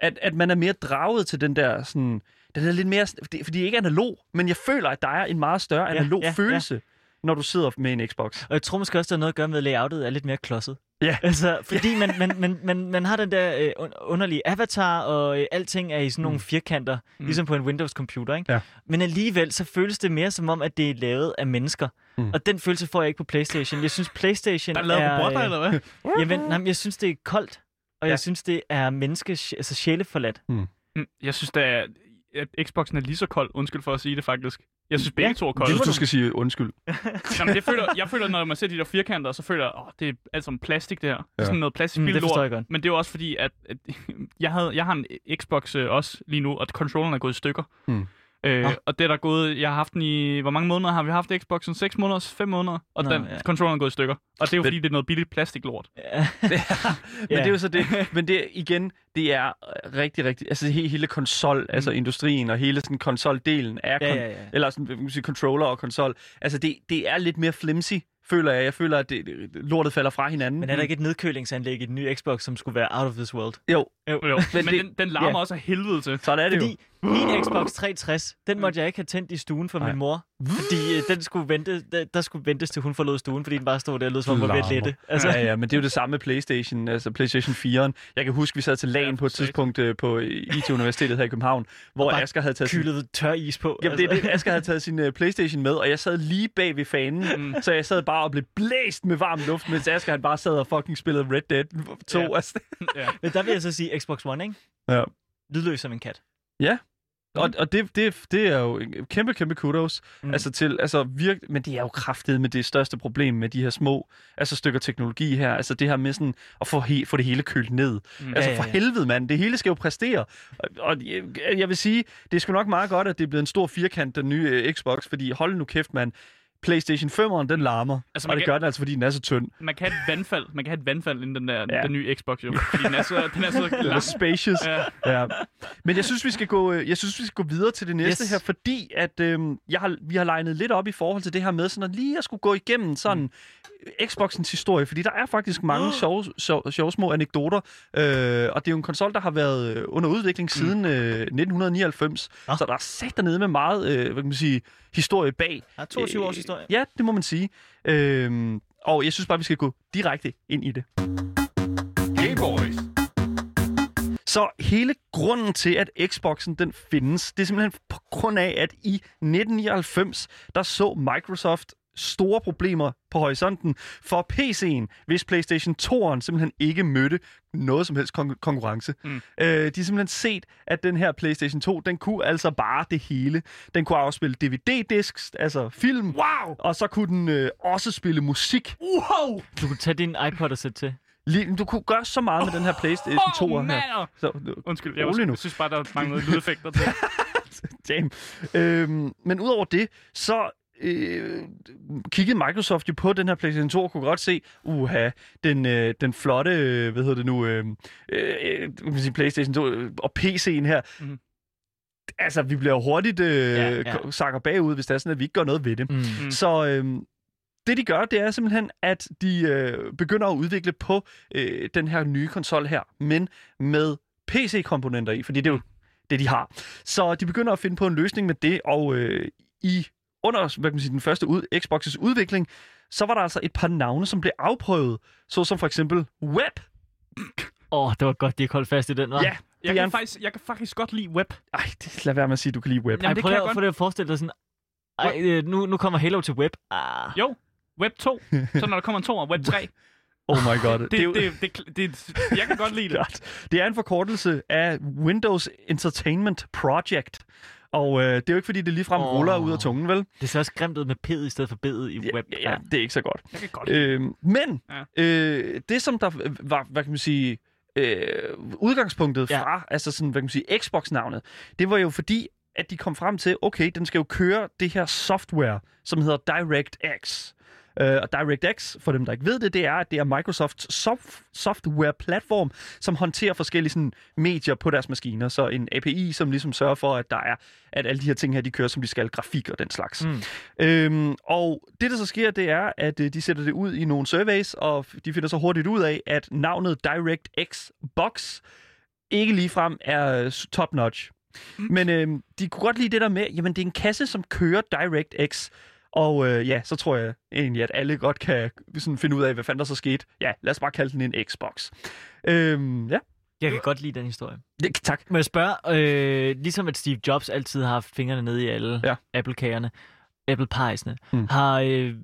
at, at man er mere draget til den der sådan, den er lidt mere, fordi, fordi det ikke er analog, men jeg føler, at der er en meget større Ja, analog ja, ja. følelse, når du sidder med en Xbox. Og jeg tror måske også, der er noget at gøre med, at layoutet er lidt mere klodset. Ja. Altså, fordi man, man, man, man, man har den der øh, un- underlige avatar, og øh, alting er i sådan nogle Mm. firkanter, Mm. ligesom på en Windows-computer, ikke? Ja. Men alligevel, så føles det mere som om, at det er lavet af mennesker. Mm. Og den følelse får jeg ikke på Playstation. Jeg synes, Playstation Der er lavet er... robotter, øh, eller hvad? Jamen, nej, jeg synes, det er koldt. Og Ja. jeg synes, det er menneske, altså sjæleforladt. Mm, Jeg synes, da, at Xboxen er lige så kold. Undskyld for at sige det, faktisk. Jeg synes, begge Ja, to er Jeg kolde. synes, du skal sige undskyld. Jamen, det føler, jeg føler, når man ser de der firkanter, så føler jeg, åh, det er alt sammen plastik, det her. Er Ja. sådan noget plastik Mm, det lort. jeg godt. Men det er jo også fordi, at, at jeg, havde, jeg har en Xbox øh, også lige nu, og controlleren er gået i stykker. Hmm. Øh, og det er der gået, jeg har haft den i, hvor mange måneder har vi haft Xboxen? 6 måneder, 5 måneder, og Nå, den ja. controlleren er gået i stykker. Og det er jo Men- fordi, det er noget billigt plastiklort. Ja. men Ja. det er jo så det. Men det igen, det er rigtig, rigtig... Altså he, hele konsol, altså industrien og hele sådan konsoldelen af Ja, kon- ja, ja. eller sådan, kan man sige, controller og konsol. Altså det, det er lidt mere flimsy, føler jeg. Jeg føler, at det, lortet falder fra hinanden. Men er der ikke et nedkølingsanlæg i den nye Xbox, som skulle være out of this world? Jo, Jo, jo. Men Men, det- den, den larmer ja. også af helvede til. sådan er det Fordi min Xbox 360, den måtte jeg ikke have tændt i stuen for Nej. min mor. Fordi øh, den skulle vente, der, der skulle ventes til hun forlod stuen, fordi den bare stod der og lød som om den var ved lette. Altså, ja, ja, men det er jo det samme med PlayStation, altså PlayStation 4'eren. Jeg kan huske, vi sad til lagen Ja, på et tidspunkt øh, på IT-universitetet her i København, hvor bare Asger havde taget sin, tør is på. Jamen, det er altså. det. Asger havde taget sin uh, Playstation med, og jeg sad lige bag ved fanen, Mm. så jeg sad bare og blev blæst med varm luft, mens Asger han bare sad og fucking spillede Red Dead 2. Ja. Altså. Ja. Men der vil jeg så sige Xbox One, ikke? Ja. Lydløs som en kat. Og, og det, det, det er jo kæmpe, kæmpe kudos. Mm. Mm. Altså til, altså virk, men det er jo kraftet med det største problem med de her små altså stykker teknologi her. Altså det her med sådan at få, he, få det hele kølt ned. Mm. Mm. Altså Ja, ja, for ja. helvede, mand. Det hele skal jo præstere. Og, og jeg, jeg vil sige, det er sgu nok meget godt, at det er blevet en stor firkant, den nye øh, Xbox, fordi hold nu kæft, mand. PlayStation 5'eren, den larmer. Altså, man og det kan- gør den altså, fordi den er så tynd. Man kan have et vandfald, man kan have et vandfald inden den der Ja. den nye Xbox, jo. Fordi den er så, den er så Den er lang. spacious. Ja. Ja. Men jeg synes, vi skal gå, øh, jeg synes, vi skal gå videre til det næste Yes. her, fordi at øhm, jeg har, vi har legnet lidt op i forhold til det her med sådan at lige at skulle gå igennem sådan mm. Xboxens historie, fordi der er faktisk mange sjove, sjove, sjove små anekdoter, øh, og det er jo en konsol, der har været øh, under udvikling siden øh, 1999, Nå. så der er sat dernede med meget, øh, hvad kan man sige, historie bag. Er 22 Øh, års historie. Ja, det må man sige. Øhm, og jeg synes bare, vi skal gå direkte ind i det. Hey boys. Så hele grunden til, at Xboxen den findes, det er simpelthen på grund af, at i 1999, der så Microsoft store problemer på horisonten for PC'en, hvis PlayStation 2'eren simpelthen ikke mødte noget som helst kon- konkurrence. Mm. Øh, de har simpelthen set, at den her PlayStation 2, den kunne altså bare det hele. Den kunne afspille DVD-disks, altså film, Wow! og så kunne den øh, også spille musik. Wow! Du kunne tage din iPod og sætte til. Lige, du kunne gøre så meget med den her PlayStation 2'er Oh, her. Så, Undskyld, jeg, nu. jeg synes bare, der manglede lydeffekter til. Damn. Øhm, men udover det, så øh, kiggede Microsoft jo på den her PlayStation 2 og kunne godt se, uha, den, øh, den flotte, øh, hvad hedder det nu, øh, øh, man sige, PlayStation 2 øh, og PC'en her. Mhm. Mm. Altså, vi bliver hurtigt øh, Ja, ja, ja. ja. sakker bagud, hvis det er sådan, at vi ikke gør noget ved det. Mm. Mm. Så øh, det, de gør, det er simpelthen, at de øh, begynder at udvikle på øh, den her nye konsol her, men med PC-komponenter i, fordi det er jo det, de har. Så de begynder at finde på en løsning med det, og øh, i under hvad kan man sige, den første ud, Xbox's udvikling, så var der altså et par navne, som blev afprøvet, såsom for eksempel Web. Åh, oh, det var godt, de ikke holdt fast i den, var. Ja, Jeg det er kan, en... faktisk, jeg kan faktisk godt lide web. Ej, det, lad være med at sige, at du kan lide Web. Jamen, Ej, det prøv kan jeg at godt. få det at forestille dig sådan, ej, øh, nu, nu kommer Halo til web. Ah. Jo, web 2. Så når der kommer en 2 og web 3. Oh my god. Det, det, er jo- det, det, det, jeg kan godt lide det. Det er en forkortelse af Windows Entertainment Project. Og øh, det er jo ikke, fordi det ligefrem oh. ruller ud af tungen, vel? Det ser også grimt ud med P'et i stedet for B'et i Ja, web. ja, det er ikke så godt. Jeg kan godt. Øh, men Ja. øh, det, som der var, hvad kan man sige, øh, udgangspunktet Ja. fra, altså sådan, hvad kan man sige, Xbox-navnet, det var jo fordi, at de kom frem til, okay, den skal jo køre det her software, som hedder DirectX. Øh, og DirectX, for dem, der ikke ved det, det er, at det er Microsofts soft- software-platform, som håndterer forskellige sådan, medier på deres maskiner. Så en API, som ligesom sørger for, at der er, at alle de her ting her, de kører, som de skal, grafik og den slags. Mm. Øhm, og det, der så sker, det er, at øh, de sætter det ud i nogle surveys, og de finder så hurtigt ud af, at navnet DirectX Box ikke ligefrem er øh, top-notch. Men øh, de kunne godt lide det der med, jamen det er en kasse, som kører DirectX. Og øh, ja, så tror jeg egentlig, at alle godt kan sådan finde ud af, hvad fanden der så skete. Ja, lad os bare kalde den en Xbox. Øhm, ja, Jeg kan godt lide den historie. ja tak. Må jeg spørge, øh, ligesom at Steve Jobs altid har haft fingrene nede i alle Ja. Apple-kagerne, Apple-pejsene, Mm. har øh,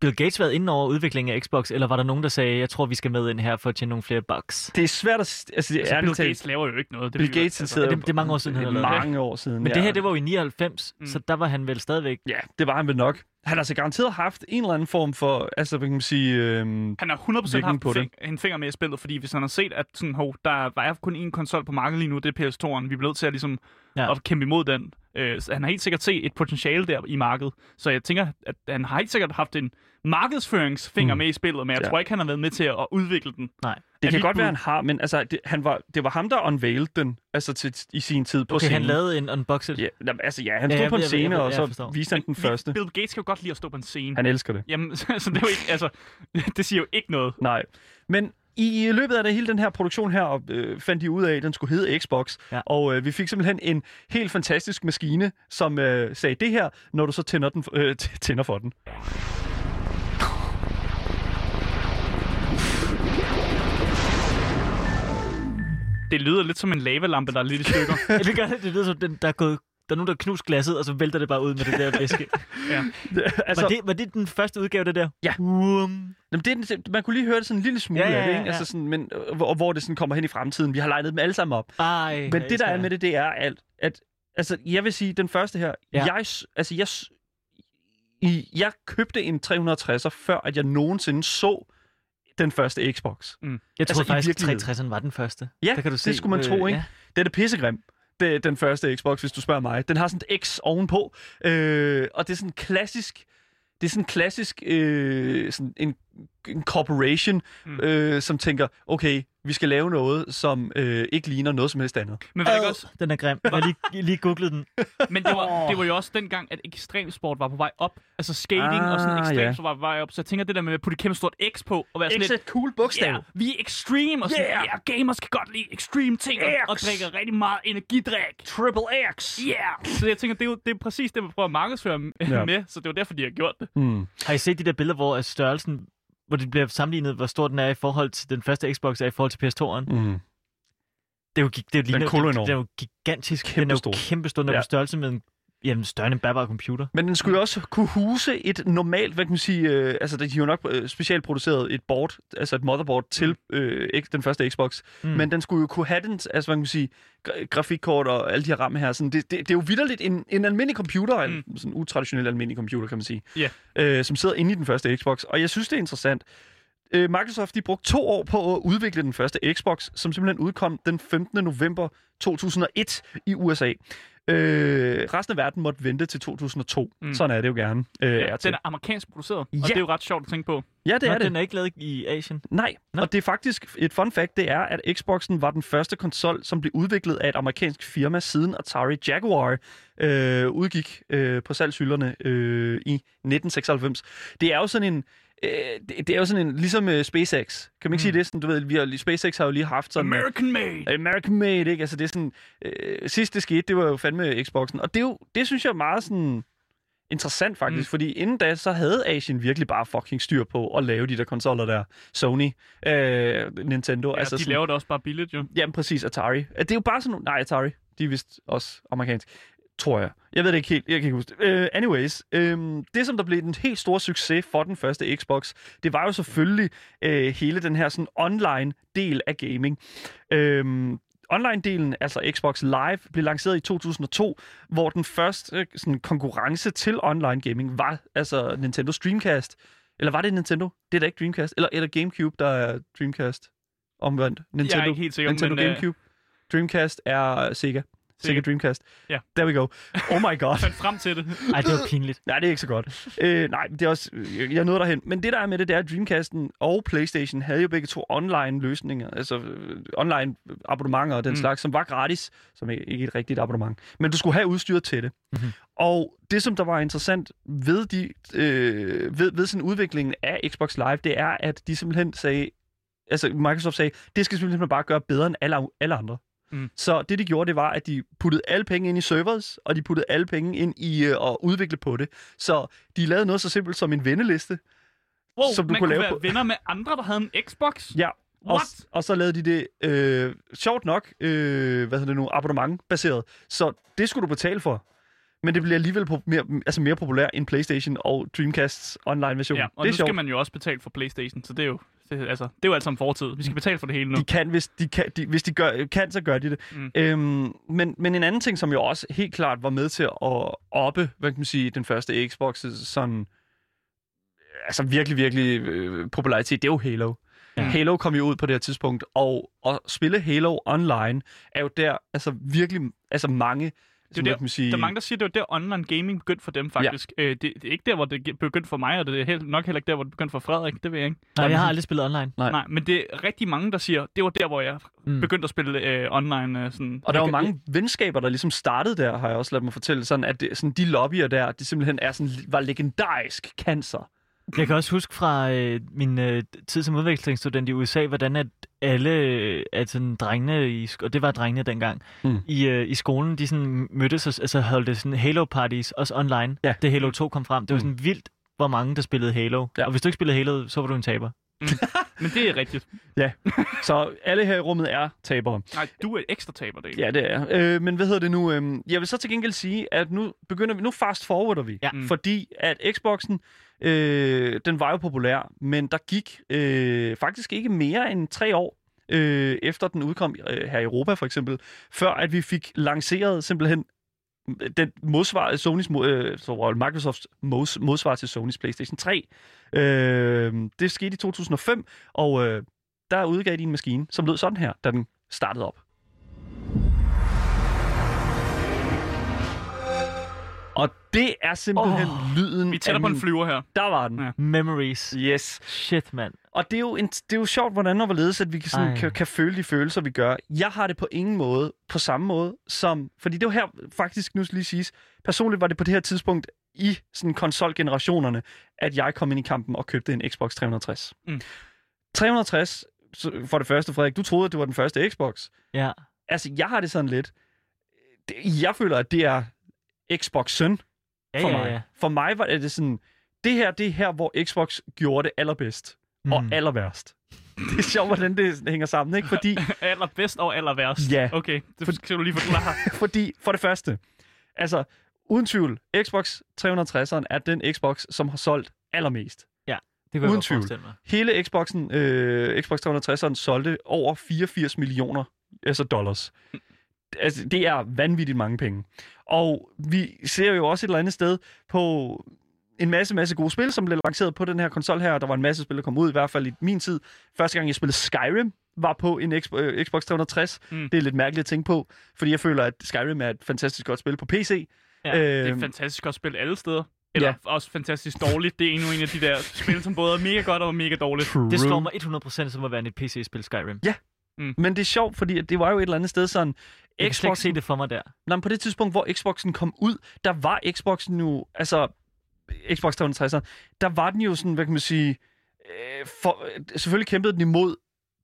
Bill Gates været inde over udviklingen af Xbox, eller var der nogen, der sagde, jeg tror, vi skal med ind her for at tjene nogle flere bucks? Det er svært at... Altså, det er Altså, Bill talt- Gates laver jo ikke noget. Det Bill. Gates Altså, sidder Ja, det- det er mange år siden, han har lavet det. Mange år siden, Men ja. det her, det var jo i 99, Mm. så der var han vel stadigvæk... Ja, det var han vel nok. Han har så garanteret haft en eller anden form for, altså hvad kan man sige, øhm, Han har 100% Virkning haft på det. fing- en finger med i spillet, fordi hvis han har set, at sådan, hov, der var kun én konsol på markedet lige nu, det er PS2'eren, vi bliver nødt til at, ligesom, Ja. ja. at kæmpe imod den. Øh, så han har helt sikkert set et potentiale der i markedet. Så jeg tænker, at han har helt sikkert haft en markedsføringsfinger Mm. med i spillet, men jeg Ja. ja. tror ikke, han har været med til at udvikle den. Nej. det Er kan godt bud. være, han har, men altså, det, han var, det var ham, der unveiled den, altså til, i sin tid på Okay, scenen. han lavede en unboxed. Ja, jamen, altså ja, han Ja, stod jeg på en jeg scene, jeg ved- og jeg så viste han den første. Bill Gates kan jo godt lide at stå på en scene. Han elsker det. Jamen, så det er jo ikke, altså, det siger jo ikke noget. Nej. Men i løbet af det hele den her produktion her, øh, fandt de ud af, at den skulle hedde Xbox. Ja. Og øh, vi fik simpelthen en helt fantastisk maskine, som øh, sagde det her, når du så tænder, den, øh, tænder for den. Det lyder lidt som en lavalampe, der er lidt i stykker. Ja, det gør det. Det lyder som, den, der er gået der er nogen, der har knust glasset, og så vælter det bare ud med det der væske. ja. altså, var, det, var det den første udgave, det der? Ja. Um, Jamen, det er, den- man kunne lige høre det sådan en lille smule Ja, ja, af det, ja, ikke? ja. Altså sådan, men, øh, hvor, hvor det sådan kommer hen i fremtiden. Vi har legnet dem alle sammen op. ej, Men det, der er med det, det er, at, at altså, jeg vil sige, den første her, Ja. ja. jeg, altså, jeg, jeg købte en 360'er, før at jeg nogensinde så den første Xbox. Jeg tror altså, faktisk, at virkeligheden. 360'eren var den første. Ja, der kan du det se, skulle man øh, tro, ikke? Ja. Den er pissegrim. Det er den første Xbox, hvis du spørger mig. Den har sådan et X ovenpå, øh, og det er sådan klassisk, det er sådan klassisk øh, sådan en, en corporation, Mm. mm. øh, som tænker, okay, vi skal lave noget, som øh, ikke ligner noget som helst andet. Men var det ikke også, Den er grim. Jeg har lige, lige googlet den. Men det var, det var jo også dengang, at ekstremsport var på vej op. Altså skating ah, og sådan Ah, ekstremsport var på vej op. Så jeg tænker, det der med at putte et kæmpe stort X på, og være sådan X er lidt... et cool bogstav. Ja, vi er extreme, og sådan, Yeah. yeah. yeah, gamers kan godt lide extreme ting, og, og drikker rigtig meget energidrik. Triple X. Yeah! Så jeg tænker, det er jo det er præcis det, man prøver at markedsføre Ja. ja. med, så det var derfor, de har gjort det. Mm. Har I set de der billeder, hvor at størrelsen, hvor det bliver sammenlignet, hvor stor den er i forhold til den første Xbox er i forhold til PS2'eren? Mm. Det er jo, det er jo, Den er ligner- koloenorm. det er jo gigantisk. den er jo kæmpestor. Den er Ja. på størrelse med en jamen, større end en bærbar computer. Men den skulle jo også kunne huse et normalt, hvad kan man sige, øh, altså de har jo nok øh, specielt produceret et board, altså et motherboard til øh, den første Xbox, Mm. mm. men den skulle jo kunne have den, altså hvad kan man sige, gra- grafikkort og alle de her rammer her. Sådan, det, det, det er jo vidderligt en, en almindelig computer, mm. en sådan utraditionel almindelig computer, kan man sige, Ja. øh, som sidder inde i den første Xbox. Og jeg synes, det er interessant. Øh, Microsoft de brugte to år på at udvikle den første Xbox, som simpelthen udkom den 15. november 2001 i USA. Øh, resten af verden måtte vente til 2002. Mm. Sådan er det jo gerne. Øh, Ja, er den er amerikansk produceret, Ja. og det er jo ret sjovt at tænke på. ja, det Nå, er det. den er ikke lavet i Asien. Nej, Nå. og det er faktisk et fun fact, det er, at Xboxen var den første konsol, som blev udviklet af et amerikansk firma siden Atari Jaguar øh, udgik øh, på salgshylderne øh, i 1996. Det er jo sådan en øh, det, det er jo sådan en, ligesom øh, SpaceX. Kan man ikke mm. sige det? Sådan, du ved, vi har, SpaceX har jo lige haft sådan... American made! American made, ikke? Altså, det er sådan... Øh, sidst det skete, det var jo fandme Xboxen. Og det, er jo, det synes jeg er meget sådan interessant faktisk, mm. fordi inden da, så havde Asien virkelig bare fucking styr på at lave de der konsoller der. Sony, øh, Nintendo. Ja, altså de sådan, laver det også bare billigt, jo. Jamen præcis, Atari. Det er jo bare sådan nogle... Nej, Atari. De er vist også amerikansk. Tror jeg. Jeg ved det ikke helt. Jeg kan ikke huske det. Uh, anyways, um, det som der blev den helt store succes for den første Xbox, det var jo selvfølgelig uh, hele den her sådan online del af gaming. Um, Online-delen, altså Xbox Live, blev lanceret i 2002, hvor den første sådan, konkurrence til online gaming var altså Nintendo Dreamcast. Eller var det Nintendo? Det er da ikke Dreamcast. Eller, eller Gamecube, der er Dreamcast. Omvendt. Nintendo, jeg er ikke helt sikker, Nintendo men... øh, Gamecube. Dreamcast er Sega. Sega. Dreamcast. Ja. There we go. Oh my god. fandt frem til det. Ej, det var pinligt. Nej, det er ikke så godt. Øh, nej, det er også... Jeg, jeg nåede derhen. Men det, der er med det, det er, at Dreamcasten og Playstation havde jo begge to online-løsninger. Altså øh, online-abonnementer og den Mm. slags, som var gratis. Som ikke et rigtigt abonnement. Men du skulle have udstyret til det. Mhm. Mm-hmm. Og det, som der var interessant ved, de, øh, ved, ved sådan udviklingen af Xbox Live, det er, at de simpelthen sagde... Altså, Microsoft sagde, det skal simpelthen bare gøre bedre end alle, alle andre. Mm. Så det, de gjorde, det var, at de puttede alle penge ind i servers, og de puttede alle penge ind i øh, at udvikle på det. Så de lavede noget så simpelt som en venneliste. Wow, Som du man kunne kunne lave være på- venner med andre, der havde en Xbox? Ja, og, What? og så lavede de det, øh, sjovt nok, øh, hvad hedder det nu, abonnement-baseret. Så det skulle du betale for. Men det bliver alligevel po- mere, altså mere populært end PlayStation og Dreamcasts online-version. Ja, og det er nu sjovt. skal man jo også betale for Playstation, så det er jo, det, altså, det er jo alt sammen fortid. Vi skal betale for det hele nu. De kan, hvis de, kan, de, hvis de gør, kan, så gør de det. Mm. Mm. Øhm, men, men en anden ting, som jo også helt klart var med til at oppe, hvad kan man sige, den første Xbox sådan, altså virkelig, virkelig øh, popularitet, det er jo Halo. Ja. Halo kom jo ud på det her tidspunkt, og at spille Halo online er jo der, altså virkelig, altså mange, som, der- hvad kan man sige, Der er mange, der siger, at det var der online gaming begyndte for dem, faktisk. Ja. Øh, det, det, er ikke der, hvor det begyndte for mig, og det er helt, nok heller ikke der, hvor det begyndte for Frederik. Det ved jeg ikke. Nej, jeg har aldrig spillet online. Nej. Nej, men det er rigtig mange, der siger, det var der, hvor jeg Mm. begyndte at spille øh, online. Øh, sådan. Og der var mange venskaber, der ligesom startede der, har jeg også ladet mig fortælle, sådan at det, sådan de lobbyer der, det simpelthen er sådan, var legendarisk cancer. Jeg kan også huske fra øh, min øh, tid som udvekslingsstudent i USA, hvordan at alle, øh, altså drengene, i, og det var drengene dengang, Mm. i, øh, i skolen, de sådan mødtes og altså holdte sådan Halo-parties, også online, Ja. det Halo 2 kom frem. Det var sådan vildt, hvor mange der spillede Halo. Ja. Og hvis du ikke spillede Halo, så var du en taber. Men det er rigtigt. Så alle her i rummet er tabere. Nej, du er ekstra taber, det. Ja, det er. Øh, men hvad hedder det nu? Øh, jeg vil så til gengæld sige, at nu begynder vi, nu fast forwarder vi. Ja. Mm. Fordi at Xboxen, øh, den var jo populær, men der gik øh, faktisk ikke mere end tre år øh, efter den udkom øh, her i Europa for eksempel, før at vi fik lanceret simpelthen den modsvar, Sonys, øh, så Microsofts mods, modsvar til Sonys PlayStation 3. Øh, det skete i 2005, og øh, der udgav de en maskine, som lød sådan her, da den startede op. Og det er simpelthen oh, lyden Vi tæller på en flyver her. Der var den. Ja. Memories. Yes. Shit, mand. Og det er jo, en, det er jo sjovt, hvordan og hvorledes, at vi kan, sådan, Ej. kan, kan føle de følelser, vi gør. Jeg har det på ingen måde på samme måde som... Fordi det var her, faktisk nu skal lige siges, personligt var det på det her tidspunkt i sådan konsolgenerationerne, at jeg kom ind i kampen og købte en Xbox 360. Mm. 360, så for det første, Frederik, du troede, at det var den første Xbox. Ja. Altså, jeg har det sådan lidt... Jeg føler, at det er Xbox søn Ja, for ja, mig. ja. For mig var det sådan... Det her, det er her, hvor Xbox gjorde det allerbedst Mm. og aller værst. Det er sjovt, hvordan det hænger sammen, ikke? Fordi, Allerbedst og aller værst. Ja. Okay, det skal du lige forklare. fordi for det første, altså uden tvivl, Xbox 360'eren er den Xbox, som har solgt allermest. Det kunne jeg Uden tvivl. mig. Hele Xboxen, øh, Xbox 360'eren solgte over 84 millioner altså dollars. Altså, det er vanvittigt mange penge. Og vi ser jo også et eller andet sted på en masse, masse gode spil, som blev lanceret på den her konsol her. Der var en masse spil, der kom ud, i hvert fald i min tid. Første gang, jeg spillede Skyrim, var på en Xbox, øh, Xbox 360. Mm. Mm. Det er lidt mærkeligt at tænke på, fordi jeg føler, at Skyrim er et fantastisk godt spil på PC. Ja, øh, Det er et fantastisk godt spil alle steder. Eller Ja. ja. også fantastisk dårligt. Det er endnu en af de der spil, som både er mega godt og mega dårligt. Det slår mig 100% som at være et PC-spil Skyrim. Men det er sjovt, fordi at det var jo et eller andet sted sådan... Jeg kan slet ikke Xboxen- se det for mig der. Nej, på det tidspunkt, hvor Xboxen kom ud, der var Xboxen jo, altså Xbox 360, der var den jo sådan, hvad kan man sige, øh, for, selvfølgelig kæmpede den imod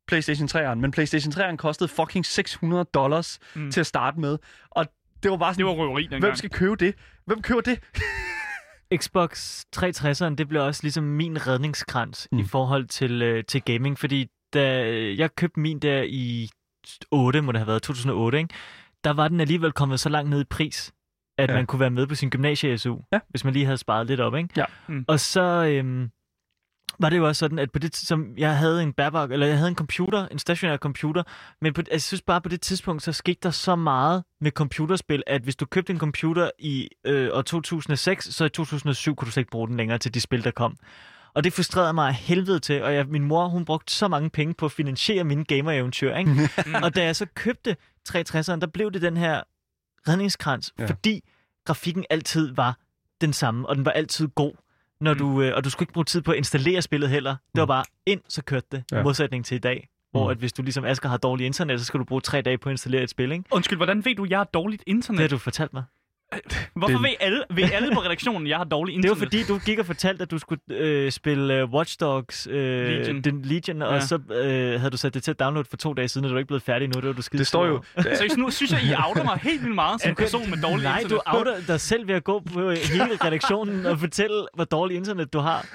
PlayStation 3'eren, men PlayStation 3'eren kostede fucking 600 dollars mm. Til at starte med, og det var bare sådan, Det var røveri dengang. hvem skal købe det? Hvem køber det? Xbox 360'eren, det blev også ligesom min redningskrans. Mm. i forhold til, øh, til gaming, fordi da jeg købte min der i 8, må det have været 2008, ikke? der var den alligevel kommet så langt ned i pris, at Ja. man kunne være med på sin gymnasie-SU, Ja. hvis man lige havde sparet lidt op. Ikke? Ja. Mm. Og så øhm, var det jo også sådan, at på det, som jeg havde en bærbar, eller jeg havde en computer, en stationær computer, men på, altså, jeg synes bare på det tidspunkt, så skete der så meget med computerspil, at hvis du købte en computer i øh, år 2006, så i 2007 kunne du slet ikke bruge den længere til de spil, der kom. Og det frustrerede mig af helvede til, og jeg, min mor, hun brugte så mange penge på at finansiere mine gamer-eventyr, ikke? og da jeg så købte 360'eren, der blev det den her redningskrans, Ja. fordi grafikken altid var den samme, og den var altid god. Når Mm. du, øh, og du skulle ikke bruge tid på at installere spillet heller. Det var Mm. bare ind, så kørte det. Ja. Modsætning til i dag, hvor Mm. at hvis du ligesom Asger har dårligt internet, så skal du bruge tre dage på at installere et spil, ikke? Undskyld, hvordan ved du, at jeg har dårligt Det internet? har du fortalt mig. Hvorfor Det- ved alle, ved alle på redaktionen, jeg har dårligt Det var internet? fordi, du gik og fortalte, at du skulle øh, spille øh, Watch Dogs øh, Legion. Den Legion, og Ja. så øh, havde du sat det til at downloade for to dage siden, og du er ikke blevet færdig nu. Det var du skide Det står jo... Seriøst, nu synes jeg, I outer mig helt vildt meget som en person med dårligt Nej, internet. du outer dig selv ved at gå på hele redaktionen og fortælle, hvor dårligt internet du har.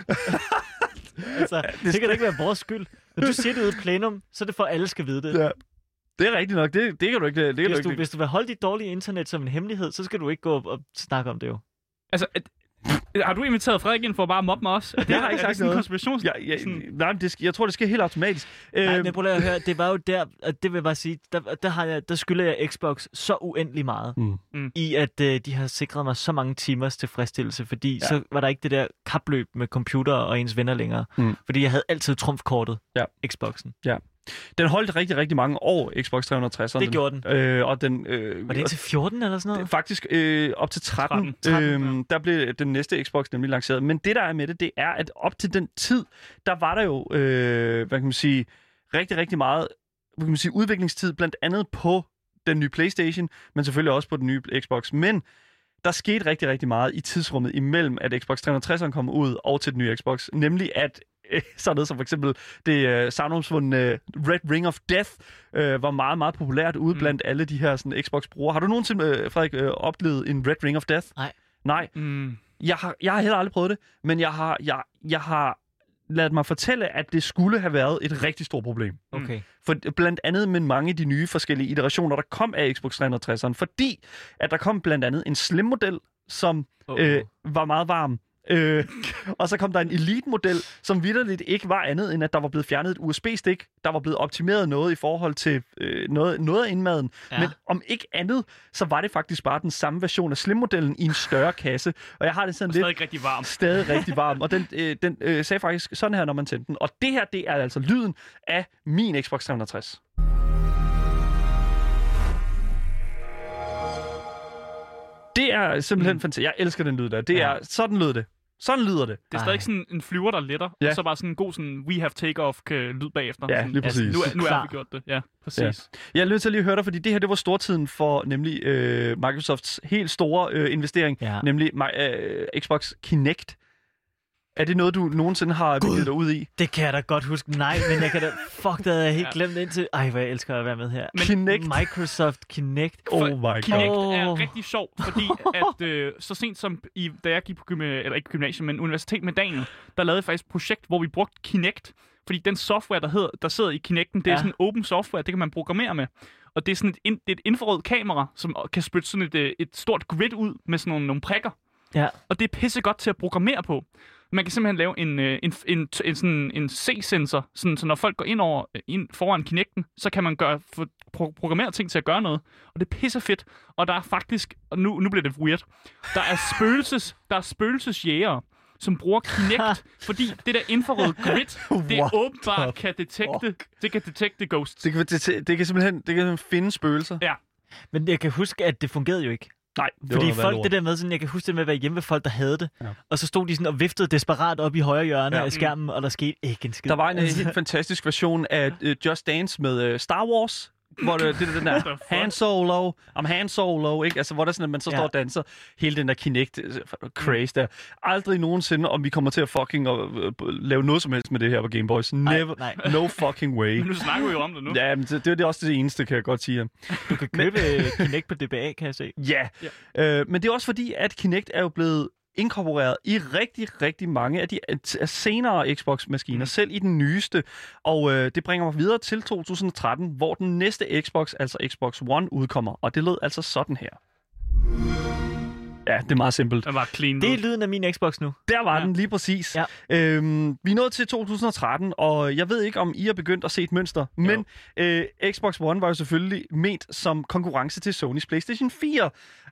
altså, det kan da ikke være vores skyld. Når du siger det ude i plenum, så er det for, at alle skal vide det. Ja. Det er rigtigt nok. Det, det kan du ikke... Det kan Hvis du du, ikke. hvis du vil holde dit dårlige internet som en hemmelighed, så skal du ikke gå op og snakke om det jo. Altså, at, har du inviteret Frederik ind for at bare mobbe mig også? Det, Jeg har ikke sagt det sådan en noget. konspirations... Ja, ja, sådan- nej, men det, jeg tror, det sker helt automatisk. Nej, Øhm, men prøv lige at høre, det var jo der, og det vil jeg bare sige, der, der, har jeg, der skylder jeg Xbox så uendelig meget, Mm. Mm. i at øh, de har sikret mig så mange timers tilfredsstillelse, fordi Ja. ja. så var der ikke det der kapløb med computer og ens venner længere. Mm. Fordi jeg havde altid trumfkortet, Ja. Xboxen. Den holdt rigtig, rigtig mange år, Xbox 360. Det gjorde den. Øh, og den... Øh, Var det indtil 14 eller sådan noget? Faktisk øh, op til 13, 13, 13, øhm, der blev den næste Xbox nemlig lanceret. Men det, der er med det, det er, at op til den tid, der var der jo, øh, hvad kan man sige, rigtig, rigtig meget hvad kan man sige, udviklingstid, blandt andet på den nye Playstation, men selvfølgelig også på den nye Xbox. Men der skete rigtig, rigtig meget i tidsrummet imellem, at Xbox 360'eren kom ud og til den nye Xbox. Nemlig at øh, sådan noget som for eksempel det øh, savnomsvundne Red Ring of Death øh, var meget, meget populært ude Mm. blandt alle de her sådan, Xbox-brugere. Har du nogensinde, øh, Frederik, øh, oplevet en Red Ring of Death? Nej. Nej, Mm. jeg har, jeg har heller aldrig prøvet det, men jeg har, jeg, jeg har ladet mig fortælle, at det skulle have været et rigtig stort problem. Okay. For blandt andet med mange af de nye forskellige iterationer, der kom af Xbox 360'eren, fordi at der kom blandt andet en slim-model, som Oh, øh, var meget varm. Øh, og så kom der en Elite-model, som vidderligt ikke var andet, end at der var blevet fjernet et USB-stik. Der var blevet optimeret noget i forhold til øh, noget, noget af indmaden. Ja. Men om ikke andet, så var det faktisk bare den samme version af Slim-modellen i en større kasse. Og jeg har det sådan Og lidt stadig rigtig varm. stadig rigtig varm. Og den, øh, den øh, sagde faktisk sådan her, når man tændte den. Og det her, det er altså lyden af min Xbox 360. Det er simpelthen mm. fantastisk. Jeg elsker den lyd der. Det Ja. er, sådan lød det. Sådan lyder det. Det er Ej. stadig sådan en flyver, der letter, Ja. og så bare sådan en god sådan, we have take-off øh, lyd bagefter. Ja, lige præcis. Nu, er, nu er vi gjort det. Ja, præcis. Ja. Jeg er nødt til at lige høre dig, fordi det her, det var stortiden for nemlig øh, Microsofts helt store øh, investering, Ja. nemlig øh, Xbox Kinect. Er det noget, du nogensinde har begivet dig ud i? Det kan jeg da godt huske. Nej, men jeg kan da... Fuck, det havde jeg helt Ja. glemt indtil... Ej, hvor jeg elsker at være med her. Men- Kinect? Microsoft Kinect. Oh my god. Kinect er rigtig sjov, fordi at øh, så sent som i, da jeg gik på gym, eller ikke gymnasium, men universitet med Daniel, der lavede jeg faktisk et projekt, hvor vi brugte Kinect. Fordi den software, der, hedder, der sidder i Kinecten, det er Ja. sådan open software, det kan man programmere med. Og det er sådan et, ind, det er et infrarødt kamera, som kan spytte sådan et, øh, et stort grid ud med sådan nogle, nogle prikker. Ja. Og det er pisse godt til at programmere på. Man kan simpelthen lave en, øh, en, en, en, sådan en C-sensor, sådan, så når folk går ind, over, øh, ind foran Kinecten, så kan man gøre, få, pro- programmere ting til at gøre noget. Og det er pisse fedt. Og der er faktisk, og nu, nu bliver det weird, der er spøgelses, der er spøgelsesjægere, som bruger Kinect, fordi det der infrarøde grid, det What åbenbart kan detekte, det kan detekte ghosts. Det kan, det, det kan simpelthen det kan simpelthen finde spøgelser. Ja. Men jeg kan huske, at det fungerede jo ikke. Nej, det Fordi folk, det der med, sådan, jeg kan huske det med at være hjemme ved folk, der havde det. Ja. Og så stod de sådan og viftede desperat op i højre hjørne Ja. af skærmen, og der skete ikke en skid. Der var en øh, Altså, helt fantastisk version af uh, Just Dance med uh, Star Wars, hvor det, det er den der? Han Solo, om Han Solo, ikke? Altså, hvor der sådan, at man så Ja. står og danser hele den der Kinect øh, craze der. Aldrig nogensinde, om vi kommer til at fucking uh, lave noget som helst med det her på Game Boys. Never, nej. no fucking way. Men nu snakker vi jo om det nu. Ja, men det, det er også det eneste, kan jeg godt sige. Du kan købe øh, Kinect på DBA, kan jeg se. Ja, øh, men det er også fordi, at Kinect er jo blevet inkorporeret i rigtig, rigtig mange af de af senere Xbox-maskiner, Mm. selv i den nyeste. Og øh, det bringer mig videre til 2013, hvor den næste Xbox, altså Xbox One, udkommer. Og det lød altså sådan her. Ja, det er meget simpelt. Den var clean. Det er lyden af min Xbox nu. Der var Ja. ja. den lige præcis. Ja. Øhm, vi er nået til 2013, og jeg ved ikke, om I har begyndt at se et mønster, men øh, Xbox One var jo selvfølgelig ment som konkurrence til Sonys PlayStation 4.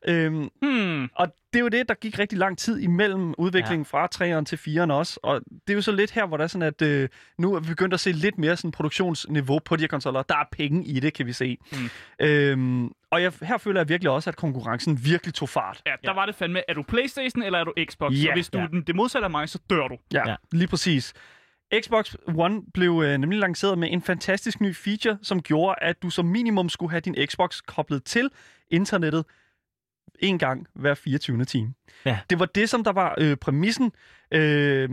Øhm, Hmm. og det er jo det, der gik rigtig lang tid imellem udviklingen ja. fra 3'eren til 4'eren også. Og det er jo så lidt her, hvor der er sådan, at øh, nu er vi begyndt at se lidt mere sådan produktionsniveau på de her konsoller. Der er penge i det, kan vi se. Mm. Øhm, og jeg, her føler jeg virkelig også, at konkurrencen virkelig tog fart. Ja, der var det fandme, er du Playstation eller er du Xbox? Ja. Og hvis du Ja. den, det modsatte af mig, så dør du. Ja, ja. Ja. lige præcis. Xbox One blev øh, nemlig lanceret med en fantastisk ny feature, som gjorde, at du som minimum skulle have din Xbox koblet til internettet en gang hver 24. time. Ja. Det var det, som der var øh, præmissen. Øh,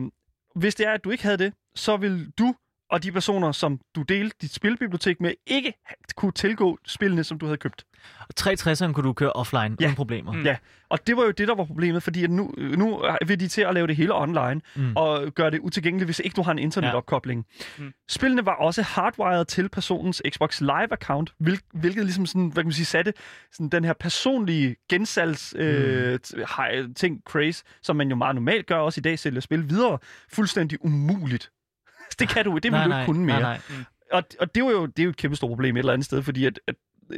hvis det er, at du ikke havde det, så vil du og de personer, som du delte dit spilbibliotek med, ikke kunne tilgå spillene, som du havde købt. Og 360'eren kunne du køre offline Ja. uden problemer. Mm. Ja, og det var jo det, der var problemet, fordi at nu, nu vil de til at lave det hele online, Mm. mm. og gøre det utilgængeligt, hvis ikke du har en internetopkobling. Mm. Mm. Spillene var også hardwired til personens Xbox Live-account, hvil, hvilket ligesom sådan, hvad kan man sige, satte sådan den her personlige gensalgs øh, t- ting, craze, som man jo meget normalt gør også i dag, sælger spil videre, fuldstændig umuligt. Det kan du, det vil nej, du nej, ikke kunne mere Nej, nej. og, og det er jo det er jo et kæmpe stort problem et eller andet sted, fordi at, at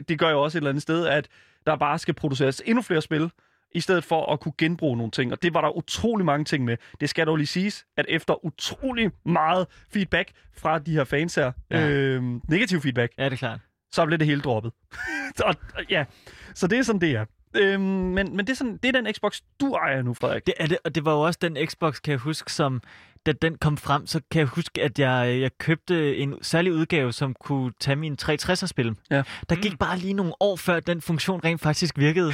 det gør jo også et eller andet sted, at der bare skal produceres endnu flere spil, i stedet for at kunne genbruge nogle ting. Og det var der utrolig mange ting med. Det skal dog lige siges, at efter utrolig meget feedback fra de her fans her, Ja. ja. øh, negativ feedback, Ja, det er klart. så blev det hele droppet. og, og, ja, så det er sådan, det er. Øhm, men men det, er sådan, det er den Xbox, du ejer nu, Frederik. Det, er det, og det var jo også den Xbox, kan jeg huske, som da den kom frem, så kan jeg huske, at jeg, jeg købte en særlig udgave, som kunne tage min 360'er-spil. Ja. Der gik bare lige nogle år før, den funktion rent faktisk virkede.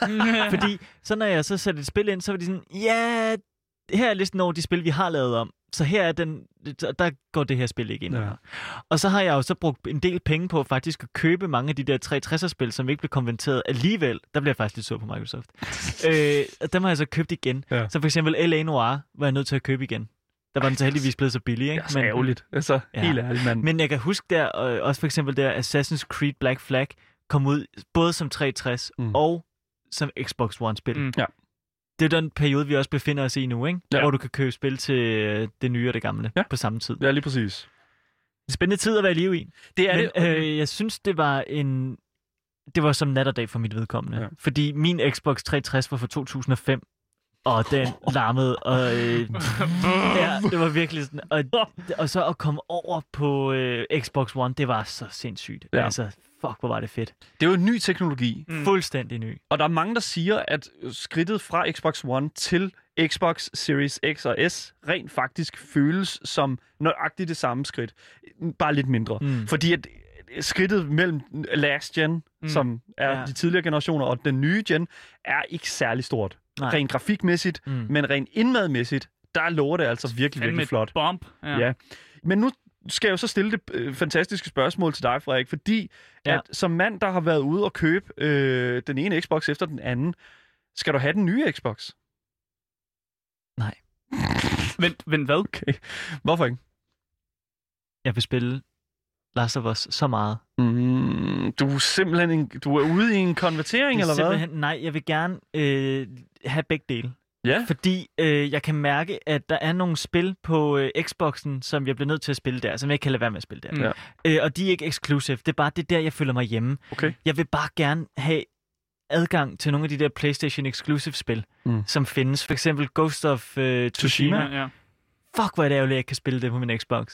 Fordi så når jeg så satte et spil ind, så var de sådan, ja, her er listen over de spil, vi har lavet om. Så her er den, der går det her spil ikke ind. Ja. Og så har jeg jo så brugt en del penge på faktisk at købe mange af de der 360'er-spil, som ikke blev konverteret alligevel. Der bliver jeg faktisk lidt sur på Microsoft. øh, og dem har jeg så købt igen. Ja. Så for eksempel L.A. Noir var jeg nødt til at købe igen. Der var den så heldigvis blevet så billig, ikke? Det er så ærgerligt. Altså, Ja. helt ærligt, mand. Men jeg kan huske der, også for eksempel der Assassin's Creed Black Flag kom ud både som 360 Mm. og som Xbox One-spil. Mm. Ja. Det er den periode, vi også befinder os i nu, ikke? Ja. Hvor du kan købe spil til øh, det nye og det gamle Ja. på samme tid. Ja, lige præcis. Spændende tid at være i live i. Det er Men det. øh, jeg synes, det var en... Det var som nat og dag for mit vedkommende. Ja. Fordi min Xbox 360 var fra 2005, og den larmede, og øh, ja, det var virkelig sådan. Og, og så at komme over på øh, Xbox One, det var så sindssygt. Ja. Altså, fuck, hvor var det fedt. det er jo en ny teknologi. Mm. Fuldstændig ny. Og der er mange, der siger, at skridtet fra Xbox One til Xbox Series X og S rent faktisk føles som nøjagtigt det samme skridt. Bare lidt mindre. Mm. Fordi at skridtet mellem last gen, Mm. som er. Ja. de tidligere generationer, og den nye gen, er ikke særlig stort. Nej. Rent grafikmæssigt, Mm. men rent indmadmæssigt, der lover det altså virkelig, virkelig flot. Bump. Ja. Ja. Men nu skal jeg jo så stille det øh, fantastiske spørgsmål til dig, Frederik, fordi ja. At som mand, der har været ude og købe øh, den ene Xbox efter den anden, skal du have den nye Xbox? Vent, vent, hvad? Okay. Hvorfor ikke? Jeg vil spille Last of Us så meget. Mm, du er simpelthen en, du er ude i en konvertering, er eller hvad? nej, jeg vil gerne øh, have begge dele. Ja. Fordi øh, jeg kan mærke, at der er nogle spil på øh, Xboxen, som jeg bliver nødt til at spille der, som jeg ikke kan lade være med at spille der. Mm. Ja. Øh, og de er ikke exclusive. Det er bare det der, jeg føler mig hjemme. Okay. Jeg vil bare gerne have adgang til nogle af de der PlayStation Exclusive spil, Mm. som findes. For eksempel Ghost of uh, Tsushima. Tsushima. Ja, ja. Fuck, hvor er det ærgerligt, at jeg ikke kan spille det på min Xbox.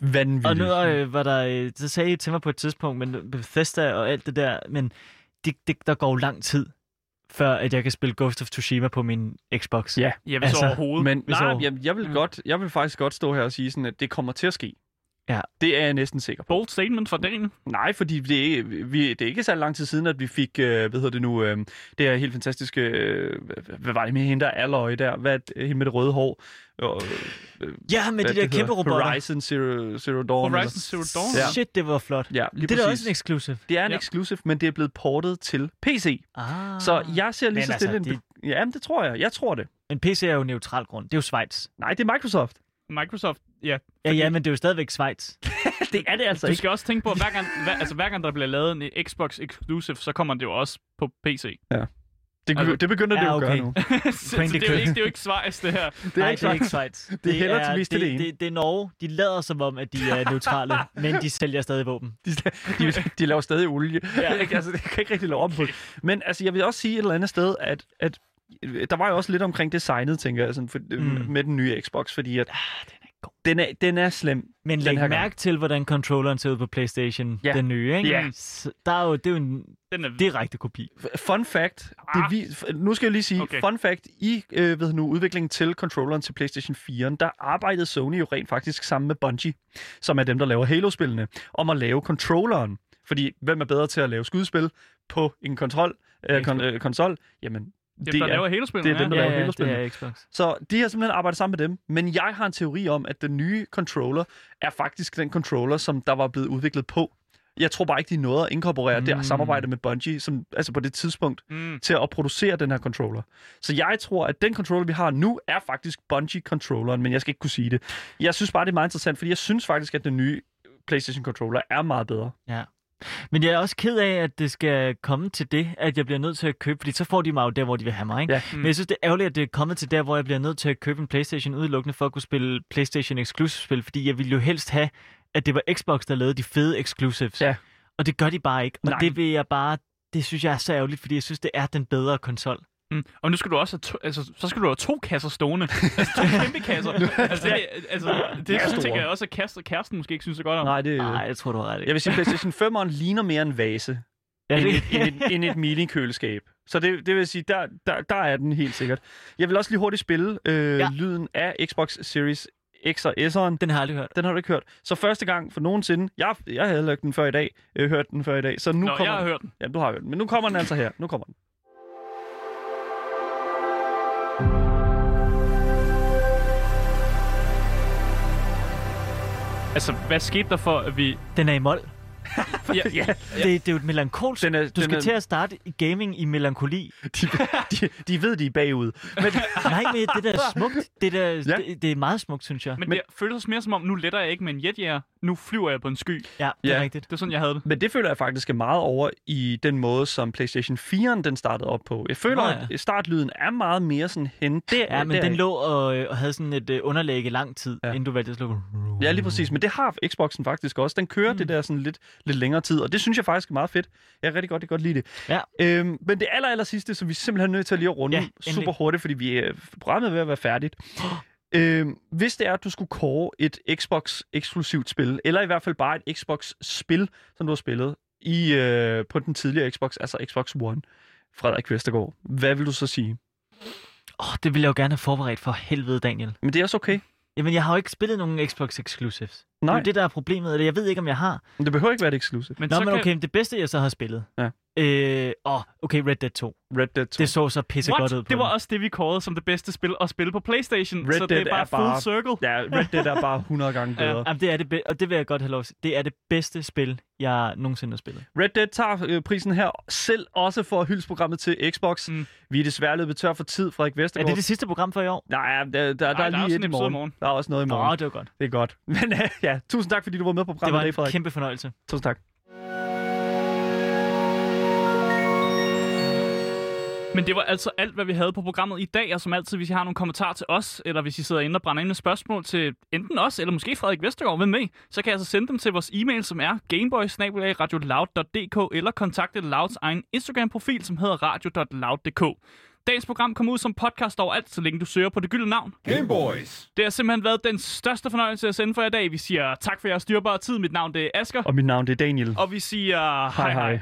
Vanvittigt. Og nu øh, var der, øh, så sagde I til mig på et tidspunkt, men Bethesda og alt det der, men det, det, der går jo lang tid, før at jeg kan spille Ghost of Tsushima på min Xbox. Ja. Ja, hvis Altså, overhovedet. Men Hvis nej, over- jeg, jeg, vil Ja. godt, jeg vil faktisk godt stå her og sige, sådan, at det kommer til at ske. Ja. Det er jeg næsten sikker på. Bold statement for dagen. Nej, fordi det er, ikke- vi, det er ikke så lang tid siden, at vi fik, øh, hvad hedder det nu, øh, det her helt fantastiske, øh, hvad- var det med hende der, Alloy der, hvad det, hende med det røde hår? Og, øh, Ja, med de der kæmpe hedder? robotter. Horizon Zero, Zero Dawn. Horizon Zero Dawn. Ja. Shit, det var flot. Ja, lige det er da præcis. også en exclusive. Det er en Ja. exclusive, men det er blevet portet til PC. Ah. Så jeg ser lige Men så altså, stille en... det- Ja, men det tror jeg. Jeg tror det. Men PC er jo neutral grund. Det er jo Schweiz. Nej, det er Microsoft. Microsoft, ja. Ja, ja, men det er jo stadigvæk Schweiz. det er det altså Du ikke. skal også tænke på, at hver gang, hver, altså, hver gang der bliver lavet en Xbox Exclusive, så kommer det jo også på PC. Det, Altså- det begynder det Ja, jo at gøre nu. så, så det, er jo ikke, det er jo ikke Schweiz, det her. Det er Nej, ikke det er ikke Schweiz. Schweiz. Det er hellere til det, det ene. det, det er Norge. De lader som om, at de er neutrale, men de sælger stadig våben. De, de, de laver stadig olie. Ja. Ikke? altså, det kan ikke rigtig lave om på det. Men altså, jeg vil også sige et eller andet sted, at, at der var jo også lidt omkring designet, tænker jeg, sådan, for, mm. Mm. med den nye Xbox, fordi at Ah, den er god. den er, den er slem. Men Den læg her gang. mærke til, hvordan controlleren ser ud på PlayStation, Ja. den nye, ikke? Ja. Der er jo, det er jo en Den er direkte kopi. Fun fact, det Ah. vi, nu skal jeg lige sige. Okay. fun fact, i øh, ved nu, udviklingen til controlleren til PlayStation 4, der arbejdede Sony jo rent faktisk sammen med Bungie, som er dem, der laver Halo-spillene, om at lave controlleren. Fordi hvem er bedre til at lave skydespil på en kontrol, øh, kon, øh, konsol? Jamen, dem, det der er, laver hele spillet. det er dem, der ja. laver ja, ja, det er Xbox. Så de har simpelthen arbejdet sammen med dem. Men jeg har en teori om, at den nye controller er faktisk den controller, som der var blevet udviklet på. Jeg tror bare ikke, de nåede at inkorporere mm. det Mm. samarbejde med Bungie, som, altså på det tidspunkt, Mm. til at producere den her controller. Så jeg tror, at den controller, vi har nu, er faktisk Bungie-controlleren, men jeg skal ikke kunne sige det. Jeg synes bare, det er meget interessant, fordi jeg synes faktisk, at den nye PlayStation-controller er meget bedre. Men jeg er også ked af, at det skal komme til det, at jeg bliver nødt til at købe, fordi så får de mig jo der, hvor de vil have mig. Ikke? Ja. Men jeg synes, det er ærgerligt, at det er kommet til der, hvor jeg bliver nødt til at købe en Playstation udelukkende for at kunne spille Playstation Exclusive-spil, fordi jeg ville jo helst have, at det var Xbox, der lavede de fede exclusives. Ja. Og det gør de bare ikke. Og Nej. det vil jeg bare... Det synes jeg er så ærgerligt, fordi jeg synes, det er den bedre konsol. Mm. Og nu skal du også have to, altså, så skal du have to kasser stående. altså to kæmpe kasser. altså, det, altså, det, De er store. tænker jeg også, at kæresten, kæresten måske ikke synes så godt om. Nej, det, Nej, jeg tror, du har ret. jeg vil sige, PlayStation 5'eren ligner mere en vase, Ja, end, et, end, et, end et mini-køleskab. Så det, det vil sige, der, der, der er den helt sikkert. Jeg vil også lige hurtigt spille øh, ja. Lyden af Xbox Series X og S'eren. den har jeg aldrig hørt. Den har du ikke hørt. Så første gang for nogensinde, jeg, jeg havde lagt den før i dag, øh, hørt den før i dag, så nu Nå, kommer jeg har den. hørt den. Ja, du har hørt den. Men nu kommer den altså her. Nu kommer den. Altså, hvad skete der for, at vi... Den er i mål. Ja, Ja, Det, det er jo et melankolsk... den er, Du den skal er, til at starte i gaming i melankoli. de, de, de ved, de er bagud. Men, Nej, men det der er smukt. Det, der, Ja. det, det er meget smukt, synes jeg. men, Men- det føles mere som om, nu letter jeg ikke med en jetjager, nu flyver jeg på en sky. Ja, det er Ja. rigtigt. Det er sådan, jeg havde det. men det føler jeg faktisk er meget over i den måde, som PlayStation 4'eren den startede op på. Jeg føler, Nå ja. at startlyden er meget mere sådan hen. Det, Ja, men den lå og, og havde sådan et øh, underlæg i lang tid, ja. inden du valgte at slukke. Ja, lige præcis. Men det har Xboxen faktisk også. Den kører mm. det der sådan lidt, lidt længere tid, og det synes jeg faktisk er meget fedt. Jeg kan rigtig godt, jeg godt lide det. Ja. Øhm, men det aller, aller sidste, som vi simpelthen er nødt til at lige at runde Ja, endelig. super hurtigt, fordi vi er programmet er ved at være færdigt. øhm, hvis det er, at du skulle kåre et Xbox-eksklusivt spil, eller i hvert fald bare et Xbox-spil, som du har spillet i, øh, på den tidligere Xbox, altså Xbox One, Frederik Vestergaard, hvad vil du så sige? Åh, oh, det ville jeg jo gerne have forberedt for helvede, Daniel. Men det er også okay. Jamen, jeg har jo ikke spillet nogen Xbox Exclusives. Nej, Det er jo det, der er problemet, eller jeg ved ikke, om jeg har. men det behøver ikke være et exclusive. Men Nå, så men kan... okay, det bedste, jeg så har spillet. Ja. Øh, åh, okay, Red Dead 2. Red Dead 2. Det så så pisse What? godt ud på Det var den. også det, vi kårede som det bedste spil at spille på Playstation. Red så det Dead er bare er full bare- circle. Ja, Red Dead er bare 100 gange Ja. bedre. Jamen, det er det, be- og det vil jeg godt have lov til. Det er det bedste spil, jeg nogensinde har spillet. Red Dead tager øh, prisen her, selv også for hyldsprogrammet til Xbox. Mm. Vi er desværre løbet tør for tid, Frederik Er Vestergaard. det det sidste program for i år? Nej, der, der, der, Nej, er der er lige et i morgen. morgen. Der er også noget i morgen. Nå, det var godt. Det er godt. Men øh, ja, tusind tak, fordi du var med på Det programmet var i dag, en Frederik. kæmpe fornøjelse. Tusind tak. Men det var altså alt, hvad vi havde på programmet i dag, og som altid, hvis I har nogle kommentarer til os, eller hvis I sidder inde og brænder ind med spørgsmål til enten os, eller måske Frederik Vestergaard, hvem med, så kan I altså sende dem til vores e-mail, som er gameboys eller kontakte Louds egen Instagram-profil, som hedder radio.loud.dk. Dagens program kommer ud som podcast overalt, så længe du søger på det gyldne navn. Gameboys. Det har simpelthen været den største fornøjelse at sende for jer i dag. Vi siger tak for jeres dyrbare tid. Mit navn det er Asker. Og mit navn det er Daniel. Og vi siger hej hej. hej.